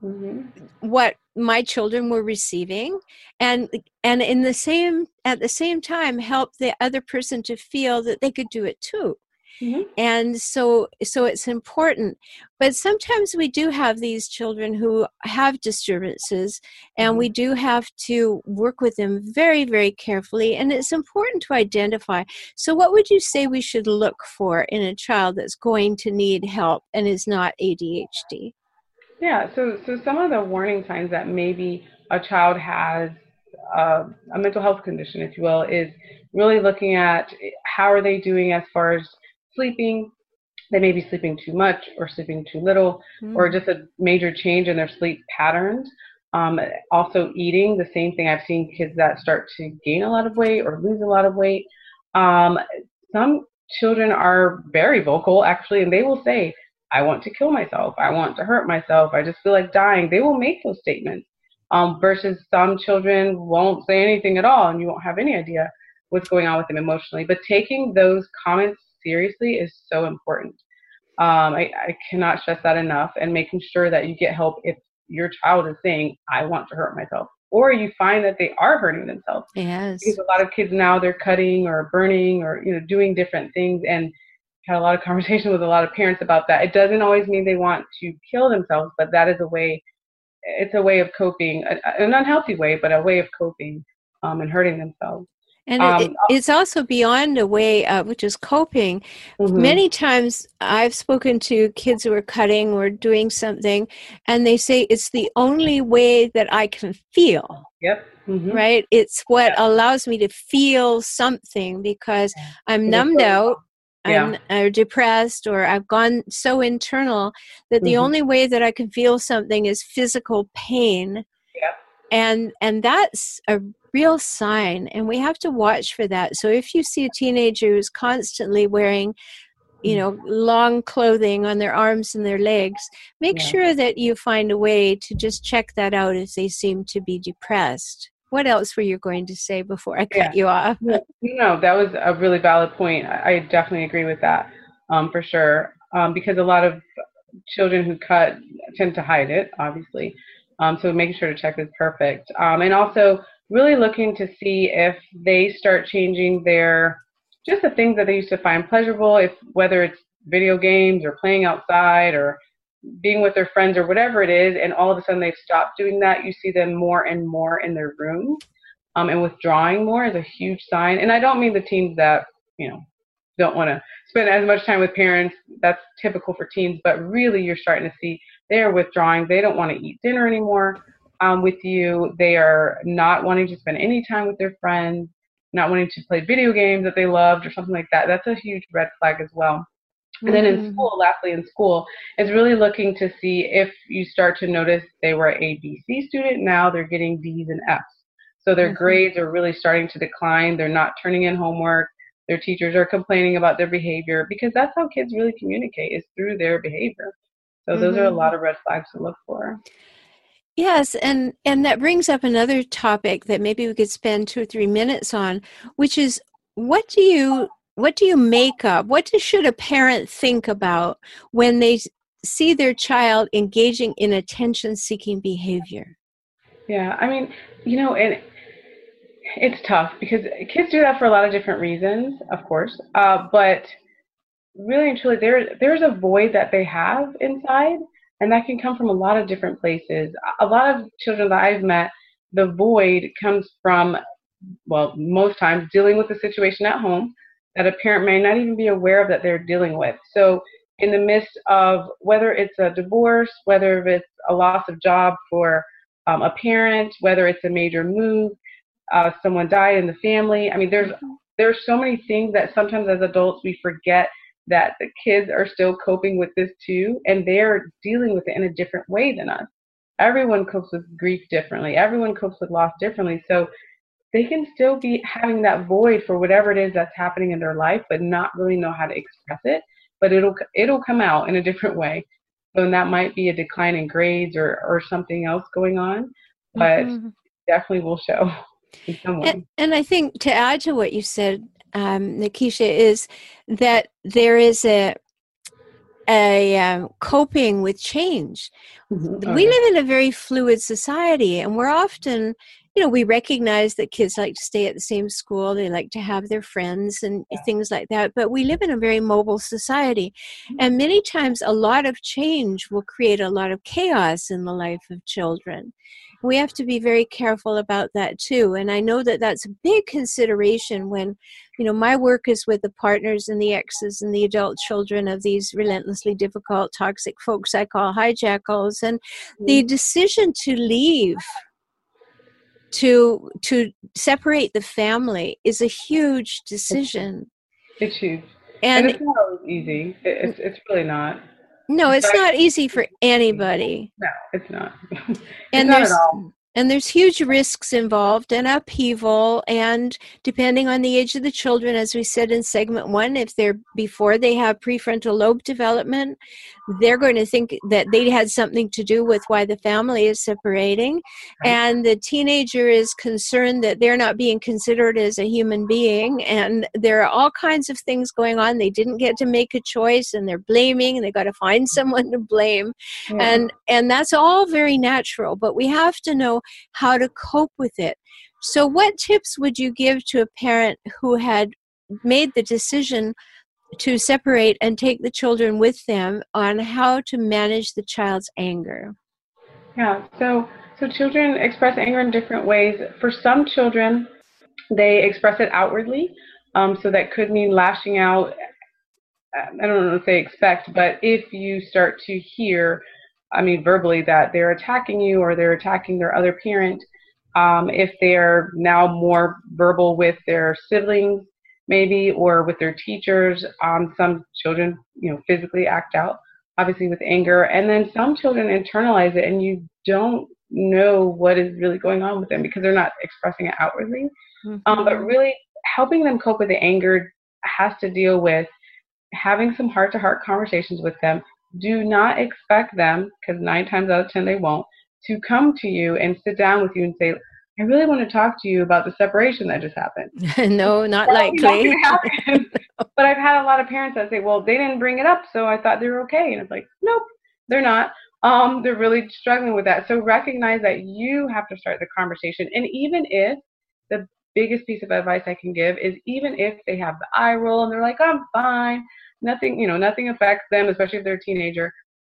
mm-hmm. what my children were receiving and and in the same at the same time help the other person to feel that they could do it too mm-hmm. and so so it's important but sometimes we do have these children who have disturbances and mm-hmm. we do have to work with them very very carefully and it's important to identify so what would you say we should look for in a child that's going to need help and is not adhd yeah, so so some of the warning signs that maybe a child has uh, a mental health condition, if you will, is really looking at how are they doing as far as sleeping. They may be sleeping too much or sleeping too little, mm. or just a major change in their sleep patterns. Um, also, eating the same thing. I've seen kids that start to gain a lot of weight or lose a lot of weight. Um, some children are very vocal, actually, and they will say, I want to kill myself. I want to hurt myself. I just feel like dying. They will make those statements. Um, versus some children won't say anything at all and you won't have any idea what's going on with them emotionally. But taking those comments seriously is so important. Um, I, I cannot stress that enough and making sure that you get help if your child is saying, I want to hurt myself. Or you find that they are hurting themselves. Yes. Because a lot of kids now they're cutting or burning or you know doing different things and had a lot of conversation with a lot of parents about that. It doesn't always mean they want to kill themselves, but that is a way. It's a way of coping, an unhealthy way, but a way of coping um, and hurting themselves. And um, it, it's also beyond a way of which is coping. Mm-hmm. Many times I've spoken to kids who are cutting or doing something, and they say it's the only way that I can feel. Yep. Mm-hmm. Right? It's what yeah. allows me to feel something because I'm numbed out yeah. I'm or depressed or I've gone so internal that the mm-hmm. only way that I can feel something is physical pain. Yeah. And and that's a real sign and we have to watch for that. So if you see a teenager who's constantly wearing you know mm-hmm. long clothing on their arms and their legs make yeah. sure that you find a way to just check that out if they seem to be depressed what else were you going to say before I cut yeah. you off? no, that was a really valid point. I definitely agree with that um, for sure. Um, because a lot of children who cut tend to hide it, obviously. Um, so making sure to check is perfect. Um, and also really looking to see if they start changing their just the things that they used to find pleasurable, if whether it's video games or playing outside or being with their friends or whatever it is, and all of a sudden they've stopped doing that, you see them more and more in their room. Um, and withdrawing more is a huge sign. And I don't mean the teens that, you know, don't want to spend as much time with parents. That's typical for teens, but really you're starting to see they're withdrawing. They don't want to eat dinner anymore um, with you. They are not wanting to spend any time with their friends, not wanting to play video games that they loved or something like that. That's a huge red flag as well. And then in mm-hmm. school, lastly in school, is really looking to see if you start to notice they were a BC student, now they're getting D's and F's. So their mm-hmm. grades are really starting to decline. They're not turning in homework. Their teachers are complaining about their behavior because that's how kids really communicate is through their behavior. So those mm-hmm. are a mm-hmm. lot of red flags to look for. Yes, and and that brings up another topic that maybe we could spend 2 or 3 minutes on, which is what do you what do you make of what should a parent think about when they see their child engaging in attention seeking behavior? Yeah i mean you know and it's tough because kids do that for a lot of different reasons of course uh, but really and truly there there's a void that they have inside and that can come from a lot of different places. A lot of children that i've met the void comes from well most times dealing with the situation at home that a parent may not even be aware of that they're dealing with. So, in the midst of whether it's a divorce, whether it's a loss of job for um, a parent, whether it's a major move, uh, someone died in the family. I mean, there's there's so many things that sometimes as adults we forget that the kids are still coping with this too, and they're dealing with it in a different way than us. Everyone copes with grief differently. Everyone copes with loss differently. So they can still be having that void for whatever it is that's happening in their life, but not really know how to express it. But it'll it'll come out in a different way. So that might be a decline in grades or or something else going on, but mm-hmm. definitely will show. And, and, I think to add to what you said, um, Nekeshia, is that there is a a um, coping with change. Mm-hmm. We live in a very fluid society, and we're often you know, we recognize that kids like to stay at the same school, they like to have their friends and yeah. things like that. But we live in a very mobile society. Mm-hmm. And many times, a lot of change will create a lot of chaos in the life of children. We have to be very careful about that too. And I know that that's a big consideration when, you know, my work is with the partners and the exes and the adult children of these relentlessly difficult, toxic folks I call hijackals. And mm-hmm. the decision to leave to to separate the family is a huge decision. It's huge, and, and it's not always easy. It's it's really not. No, it's not easy for anybody. No, it's not. it's and not there's and there's huge risks involved and upheaval and depending on the age of the children as we said in segment one if they're before they have prefrontal lobe development they're going to think that they had something to do with why the family is separating. And the teenager is concerned that they're not being considered as a human being and there are all kinds of things going on. They didn't get to make a choice and they're blaming and they got to find someone to blame. Yeah. and and that's all very natural but we have to know how to cope with it so what tips would you give to a parent who had made the decision to separate and take the children with them on how to manage the child's anger. Yeah, so so children express anger in different ways. For some children, they express it outwardly. Um, so that could mean lashing out. I don't know if they expect, but if you start to hear, I mean, verbally that they're attacking you or they're attacking their other parent, um, if they're now more verbal with their siblings, maybe, or with their teachers. Um, some children, you know, physically act out, obviously with anger, and then some children internalize it, and you don't know what is really going on with them because they're not expressing it outwardly. Mm-hmm. Um, but really, helping them cope with the anger has to deal with having some heart-to-heart conversations with them. Do not expect them, because nine times out of ten they won't, to come to you and sit down with you and say, I really want to talk to you about the separation that just happened. no, not likely. but I've had a lot of parents that say, well, they didn't bring it up, so I thought they were okay. And it's like, nope, they're not. Um, they're really struggling with that. So recognize that you have to start the conversation. And even if the biggest piece of advice I can give is even if they have the eye roll and they're like, I'm fine, nothing, you know, nothing affects them, especially if they're a teenager,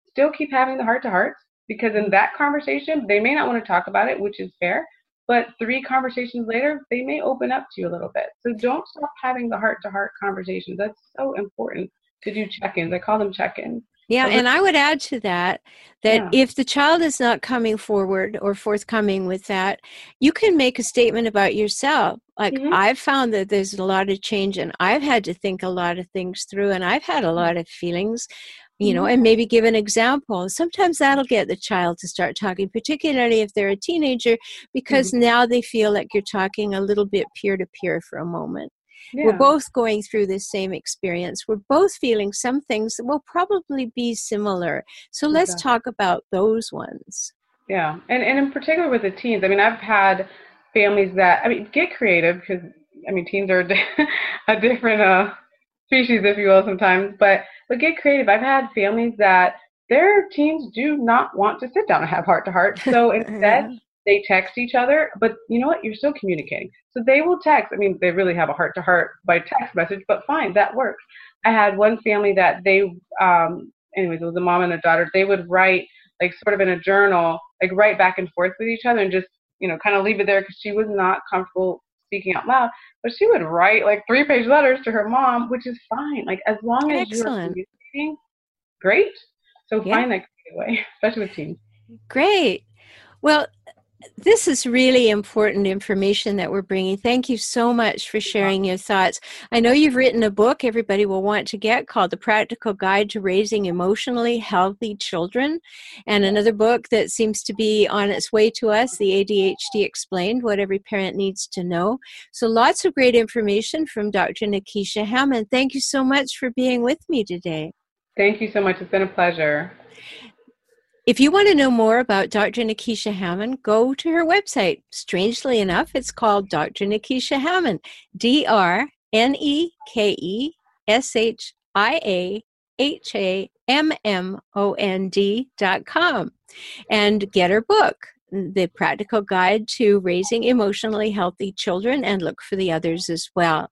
still keep having the heart to hearts because in that conversation, they may not want to talk about it, which is fair but three conversations later, they may open up to you a little bit. So don't stop having the heart to heart conversations. That's so important to do check ins. I call them check ins. Yeah, and I would add to that that yeah. if the child is not coming forward or forthcoming with that, you can make a statement about yourself. Like, mm-hmm. I've found that there's a lot of change, and I've had to think a lot of things through, and I've had a lot of feelings you know, mm-hmm. and maybe give an example. Sometimes that'll get the child to start talking, particularly if they're a teenager, because mm-hmm. now they feel like you're talking a little bit peer to peer for a moment. Yeah. We're both going through the same experience. We're both feeling some things that will probably be similar. So let's exactly. talk about those ones. Yeah, and and in particular with the teens. I mean, I've had families that I mean get creative because I mean teens are a different uh, species, if you will, sometimes. But but get creative. I've had families that their teens do not want to sit down and have heart to heart. So instead, they text each other. But you know what? You're still communicating. So they will text. I mean, they really have a heart to heart by text message, but fine, that works. I had one family that they, um, anyways, it was a mom and a daughter. They would write like sort of in a journal, like write back and forth with each other and just you know kind of leave it there because she was not comfortable speaking out loud, but she would write like three page letters to her mom, which is fine. Like as long as Excellent. you're communicating, great. So yeah. find that way, especially with teens. Great. Well, this is really important information that we're bringing. Thank you so much for sharing your thoughts. I know you've written a book everybody will want to get called The Practical Guide to Raising Emotionally Healthy Children, and another book that seems to be on its way to us, The ADHD Explained What Every Parent Needs to Know. So, lots of great information from Dr. Nekeshia Hammond. Thank you so much for being with me today. Thank you so much. It's been a pleasure. If you want to know more about Dr. Nekeshia Hammond, go to her website. Strangely enough, it's called Dr. Nekeshia Hammond, D R N E K E S H I A H A M M O N D dot com and get her book, The Practical Guide to Raising Emotionally Healthy Children, and look for the others as well.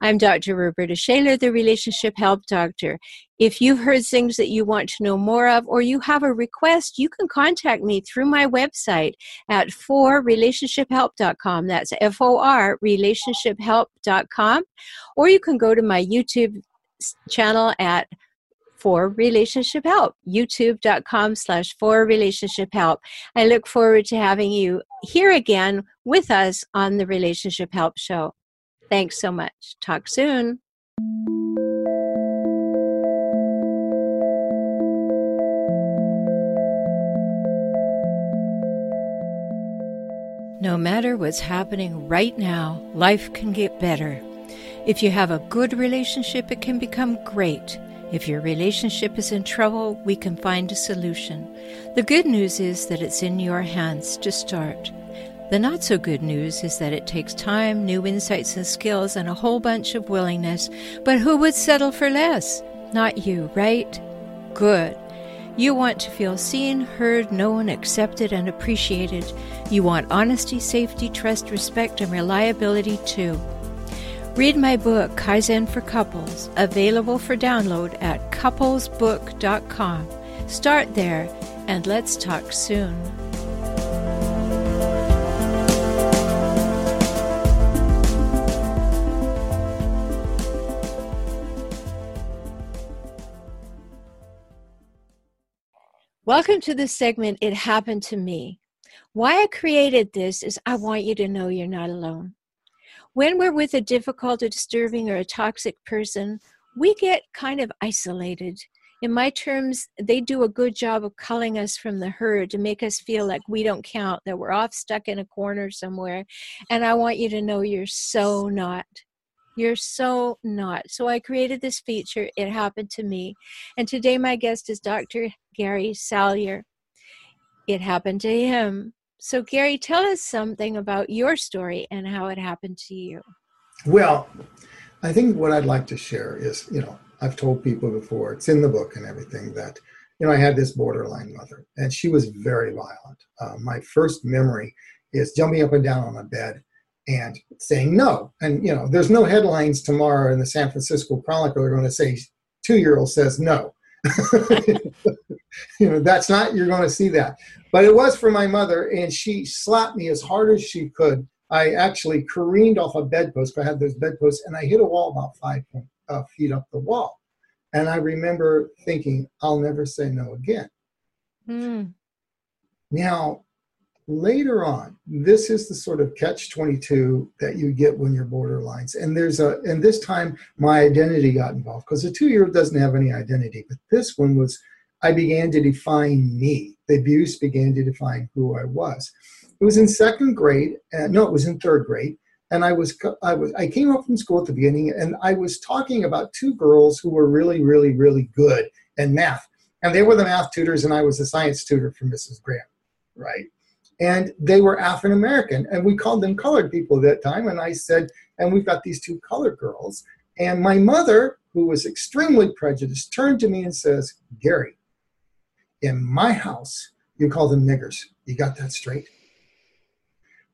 I'm Dr. Roberta Shaler, the Relationship Help Doctor. If you've heard things that you want to know more of or you have a request, you can contact me through my website at forrelationshiphelp.com. That's F O R relationshiphelp.com. Or you can go to my YouTube channel at for relationship help youtube.com slash for relationship help i look forward to having you here again with us on the relationship help show Thanks so much. Talk soon. No matter what's happening right now, life can get better. If you have a good relationship, it can become great. If your relationship is in trouble, we can find a solution. The good news is that it's in your hands to start. The not so good news is that it takes time, new insights and skills, and a whole bunch of willingness. But who would settle for less? Not you, right? Good. You want to feel seen, heard, known, accepted, and appreciated. You want honesty, safety, trust, respect, and reliability too. Read my book, Kaizen for Couples, available for download at couplesbook.com. Start there, and let's talk soon. Welcome to this segment, It Happened to Me. Why I created this is I want you to know you're not alone. When we're with a difficult or disturbing or a toxic person, we get kind of isolated. In my terms, they do a good job of culling us from the herd to make us feel like we don't count, that we're off stuck in a corner somewhere. And I want you to know you're so not. You're so not. So I created this feature. It happened to me. And today my guest is Dr. Gary Salyer. It happened to him. So, Gary, tell us something about your story and how it happened to you. Well, I think what I'd like to share is, you know, I've told people before, it's in the book and everything, that, you know, I had this borderline mother and she was very violent. Uh, my first memory is jumping up and down on a bed and saying no. And, you know, there's no headlines tomorrow in the San Francisco Chronicle are going to say two year old says no. you know, that's not, you're going to see that. But it was for my mother, and she slapped me as hard as she could. I actually careened off a bedpost. I had those bedposts, and I hit a wall about five uh, feet up the wall. And I remember thinking, I'll never say no again. Mm. Now, later on this is the sort of catch 22 that you get when you're borderlines. And there's a and this time my identity got involved because the two year old doesn't have any identity but this one was i began to define me. The abuse began to define who i was. It was in second grade no it was in third grade and i was i was i came up from school at the beginning and i was talking about two girls who were really really really good in math. And they were the math tutors and i was the science tutor for mrs graham right and they were African American, and we called them colored people at that time. And I said, and we've got these two colored girls. And my mother, who was extremely prejudiced, turned to me and says, Gary, in my house, you call them niggers. You got that straight?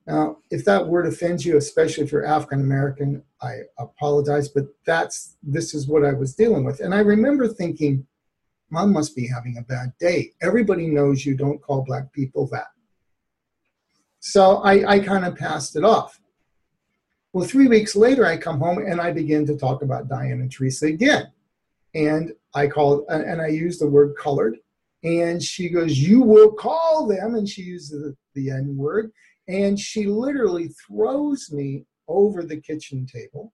Now, if that word offends you, especially if you're African American, I apologize, but that's this is what I was dealing with. And I remember thinking, Mom must be having a bad day. Everybody knows you don't call black people that. So I, I kind of passed it off. Well, three weeks later, I come home and I begin to talk about Diane and Teresa again. And I called and I use the word colored. And she goes, You will call them. And she uses the, the N word. And she literally throws me over the kitchen table,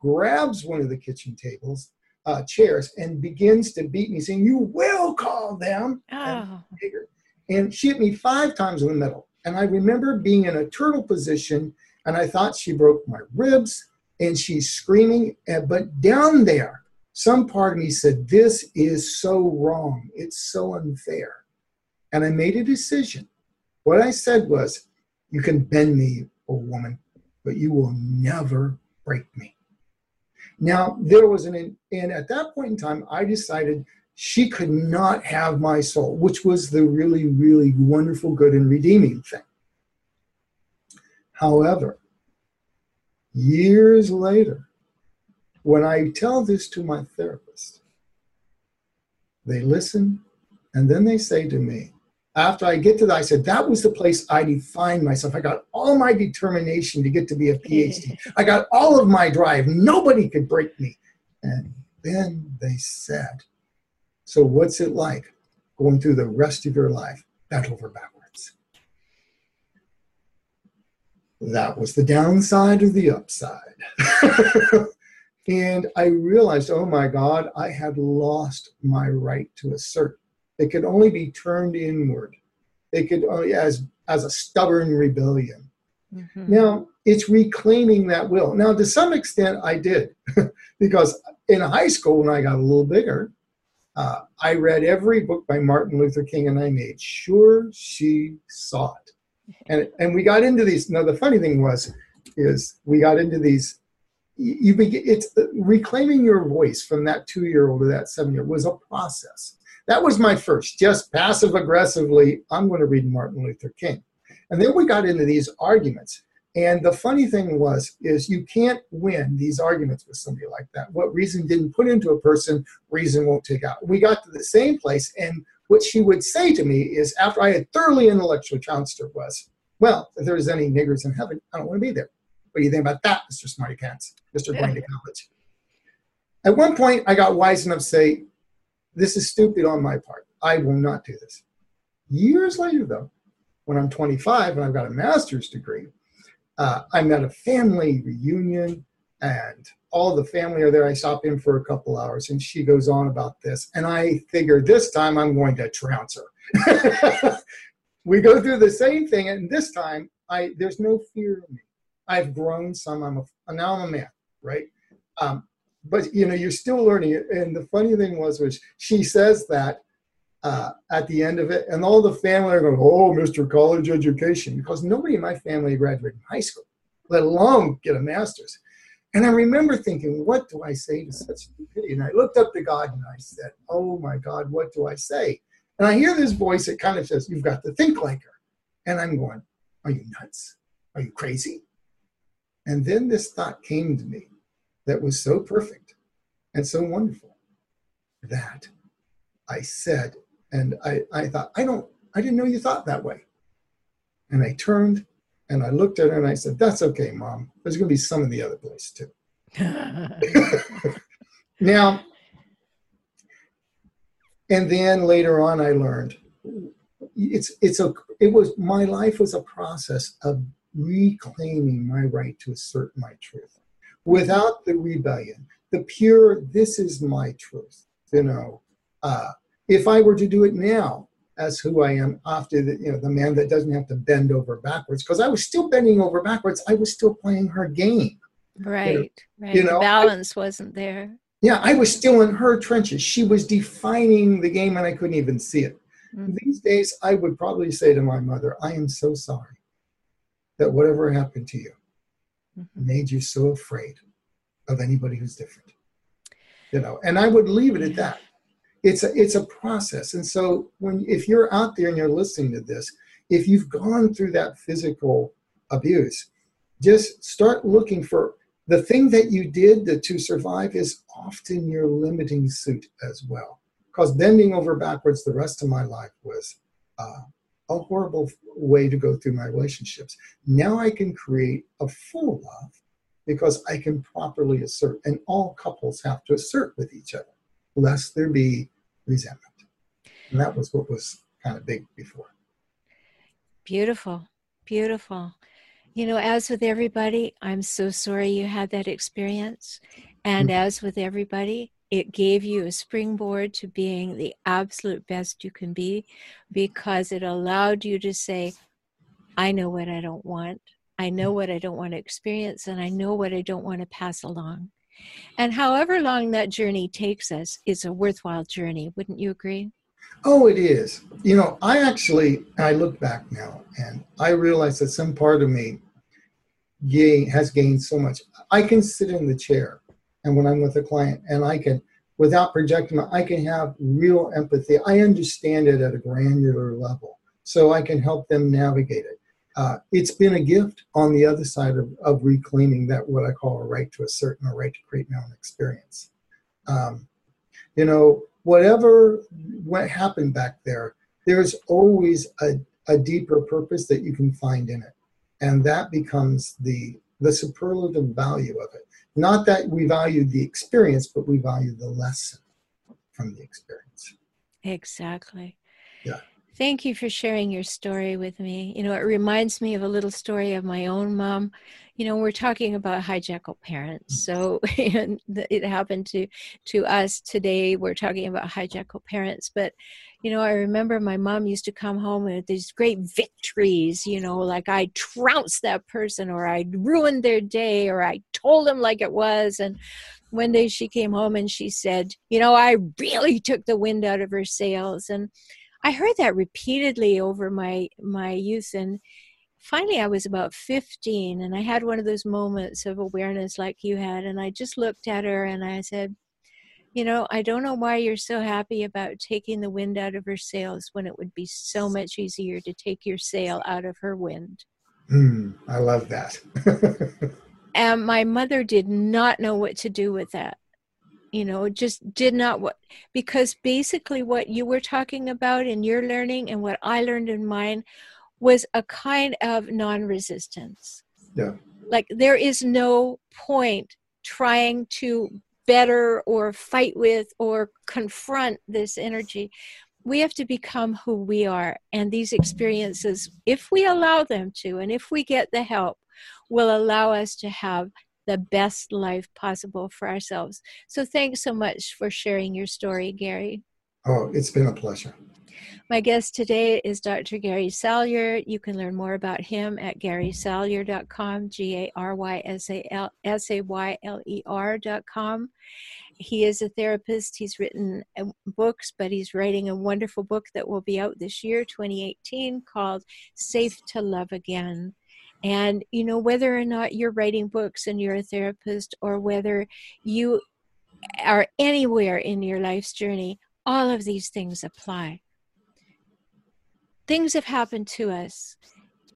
grabs one of the kitchen tables, uh, chairs, and begins to beat me, saying, You will call them. Oh. And, and she hit me five times in the middle. And I remember being in a turtle position and I thought she broke my ribs and she's screaming. Eh, but down there, some part of me said, This is so wrong. It's so unfair. And I made a decision. What I said was, You can bend me, old woman, but you will never break me. Now, there was an, and at that point in time, I decided she could not have my soul, which was the really, really wonderful, good, and redeeming thing. However, years later, when I tell this to my therapist, they listen and then they say to me, after I get to that, I said, that was the place I defined myself. I got all my determination to get to be a PhD. I got all of my drive. Nobody could break me. And then they said, so, what's it like going through the rest of your life bent over backwards? That was the downside of the upside. and I realized, oh my God, I had lost my right to assert. It could only be turned inward. It could only as as a stubborn rebellion. Mm-hmm. Now, it's reclaiming that will. Now, to some extent, I did, because in high school, when I got a little bigger, uh, I read every book by Martin Luther King and I made sure she saw it. And, and we got into these. Now, the funny thing was, is we got into these. You begin, it's reclaiming your voice from that two year old to that seven year was a process. That was my first, just passive aggressively, I'm going to read Martin Luther King. And then we got into these arguments. And the funny thing was, is you can't win these arguments with somebody like that. What reason didn't put into a person, reason won't take out. We got to the same place, and what she would say to me is, after I had thoroughly intellectually challenged her, was, "Well, if there's any niggers in heaven, I don't want to be there." What do you think about that, Mr. Smarty Pants, Mr. Going to College? At one point, I got wise enough to say, "This is stupid on my part. I will not do this." Years later, though, when I'm 25 and I've got a master's degree, uh, I'm at a family reunion and all the family are there. I stop in for a couple hours and she goes on about this. And I figure this time I'm going to trounce her. we go through the same thing. And this time I there's no fear in me. I've grown some. I'm a, now I'm a man, right? Um, but you know, you're still learning. And the funny thing was, was she says that uh, at the end of it, and all the family are going, "Oh, Mr. College Education," because nobody in my family graduated high school, let alone get a master's. And I remember thinking, "What do I say to such stupidity?" And I looked up to God and I said, "Oh my God, what do I say?" And I hear this voice that kind of says, "You've got to think like her," and I'm going, "Are you nuts? Are you crazy?" And then this thought came to me that was so perfect and so wonderful that I said, and I, I thought, I don't, I didn't know you thought that way. And I turned and I looked at her and I said, That's okay, mom. There's going to be some in the other place too. now, and then later on, I learned it's it's a it was my life was a process of reclaiming my right to assert my truth without the rebellion the pure this is my truth you know uh, if I were to do it now as who I am after the you know the man that doesn't have to bend over backwards because I was still bending over backwards I was still playing her game. Right you know, right. you know, the balance I, wasn't there. Yeah I was still in her trenches. She was defining the game and I couldn't even see it. Mm-hmm. these days I would probably say to my mother I am so sorry that whatever happened to you mm-hmm. made you so afraid of anybody who's different. You know and I would leave it at that it's a it's a process. And so when if you're out there and you're listening to this if you've gone through that physical abuse just start looking for the thing that you did to, to survive is often your limiting suit as well. Because bending over backwards the rest of my life was uh, a horrible way to go through my relationships. Now i can create a full love because i can properly assert and all couples have to assert with each other lest there be resentment. And that was what was kind of big before. Beautiful, beautiful. You know, as with everybody, I'm so sorry you had that experience. And mm-hmm. as with everybody, it gave you a springboard to being the absolute best you can be because it allowed you to say, I know what I don't want. I know what I don't want to experience, and I know what I don't want to pass along. And however long that journey takes us is a worthwhile journey. Wouldn't you agree? Oh, it is. You know, I actually, I look back now and I realize that some part of me gain, has gained so much. I can sit in the chair and when I'm with a client and I can, without projecting, I can have real empathy. I understand it at a granular level so I can help them navigate it uh, it's been a gift on the other side of, of reclaiming that what I call a right to a certain a right to create my own experience. Um, you know, whatever what happened back there, there's always a, a deeper purpose that you can find in it. And that becomes the the superlative value of it. Not that we value the experience, but we value the lesson from the experience. Exactly. Yeah. Thank you for sharing your story with me. You know, it reminds me of a little story of my own mom. You know, we're talking about hijackal parents. So it happened to to us today. We're talking about hijackal parents, but you know, I remember my mom used to come home with these great victories, you know, like I trounced that person or I ruined their day or I told them like it was. And one day she came home and she said, you know, I really took the wind out of her sails. And I heard that repeatedly over my my youth and finally I was about 15 and I had one of those moments of awareness like you had and I just looked at her and I said, you know, I don't know why you're so happy about taking the wind out of her sails when it would be so much easier to take your sail out of her wind. Mm, I love that. and my mother did not know what to do with that. You know, just did not what because basically what you were talking about in your learning and what I learned in mine was a kind of non-resistance. Yeah. Like there is no point trying to better or fight with or confront this energy. We have to become who we are. And these experiences, if we allow them to, and if we get the help, will allow us to have the best life possible for ourselves. So thanks so much for sharing your story, Gary. Oh, it's been a pleasure. My guest today is Dr. Gary Salyer. You can learn more about him at garysalyer.com, G A R Y S A L S A Y L E R.com. He is a therapist. He's written uh, books, but he's writing a wonderful book that will be out this year, 2018, called Safe to Love Again. And, you know, whether or not you're writing books and you're a therapist, or whether you are anywhere in your life's journey, all of these things apply. Things have happened to us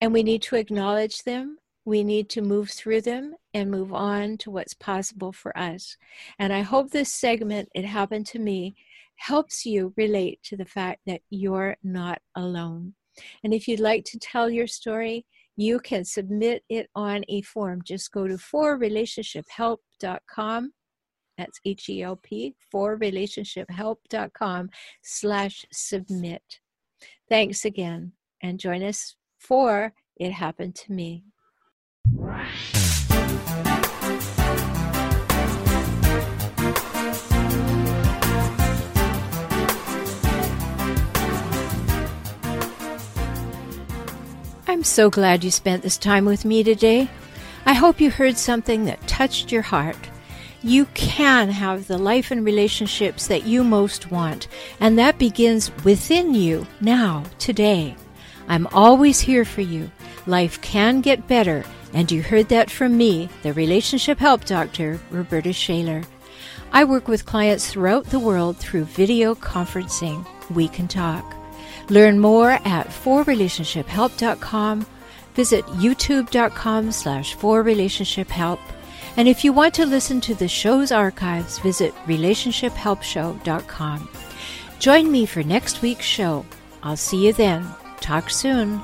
and we need to acknowledge them. We need to move through them and move on to what's possible for us. And i hope this segment it happened to me helps you relate to the fact that you're not alone. And if you'd like to tell your story you can submit it on a form. Just go to forrelationshiphelp.com that's h-e-l-p forrelationshiphelp.com slash submit. Thanks again, and join us for It Happened to Me. I'm so glad you spent this time with me today. I hope you heard something that touched your heart you can have the life and relationships that you most want, and that begins within you now, today. I'm always here for you. Life can get better, and you heard that from me, the relationship help doctor, Roberta Shaler. I work with clients throughout the world through video conferencing. We can talk. Learn more at forrelationshiphelp.com. Visit youtube.com slash forrelationshiphelp and if you want to listen to the show's archives, visit relationshiphelpshow.com. Join me for next week's show. I'll see you then. Talk soon.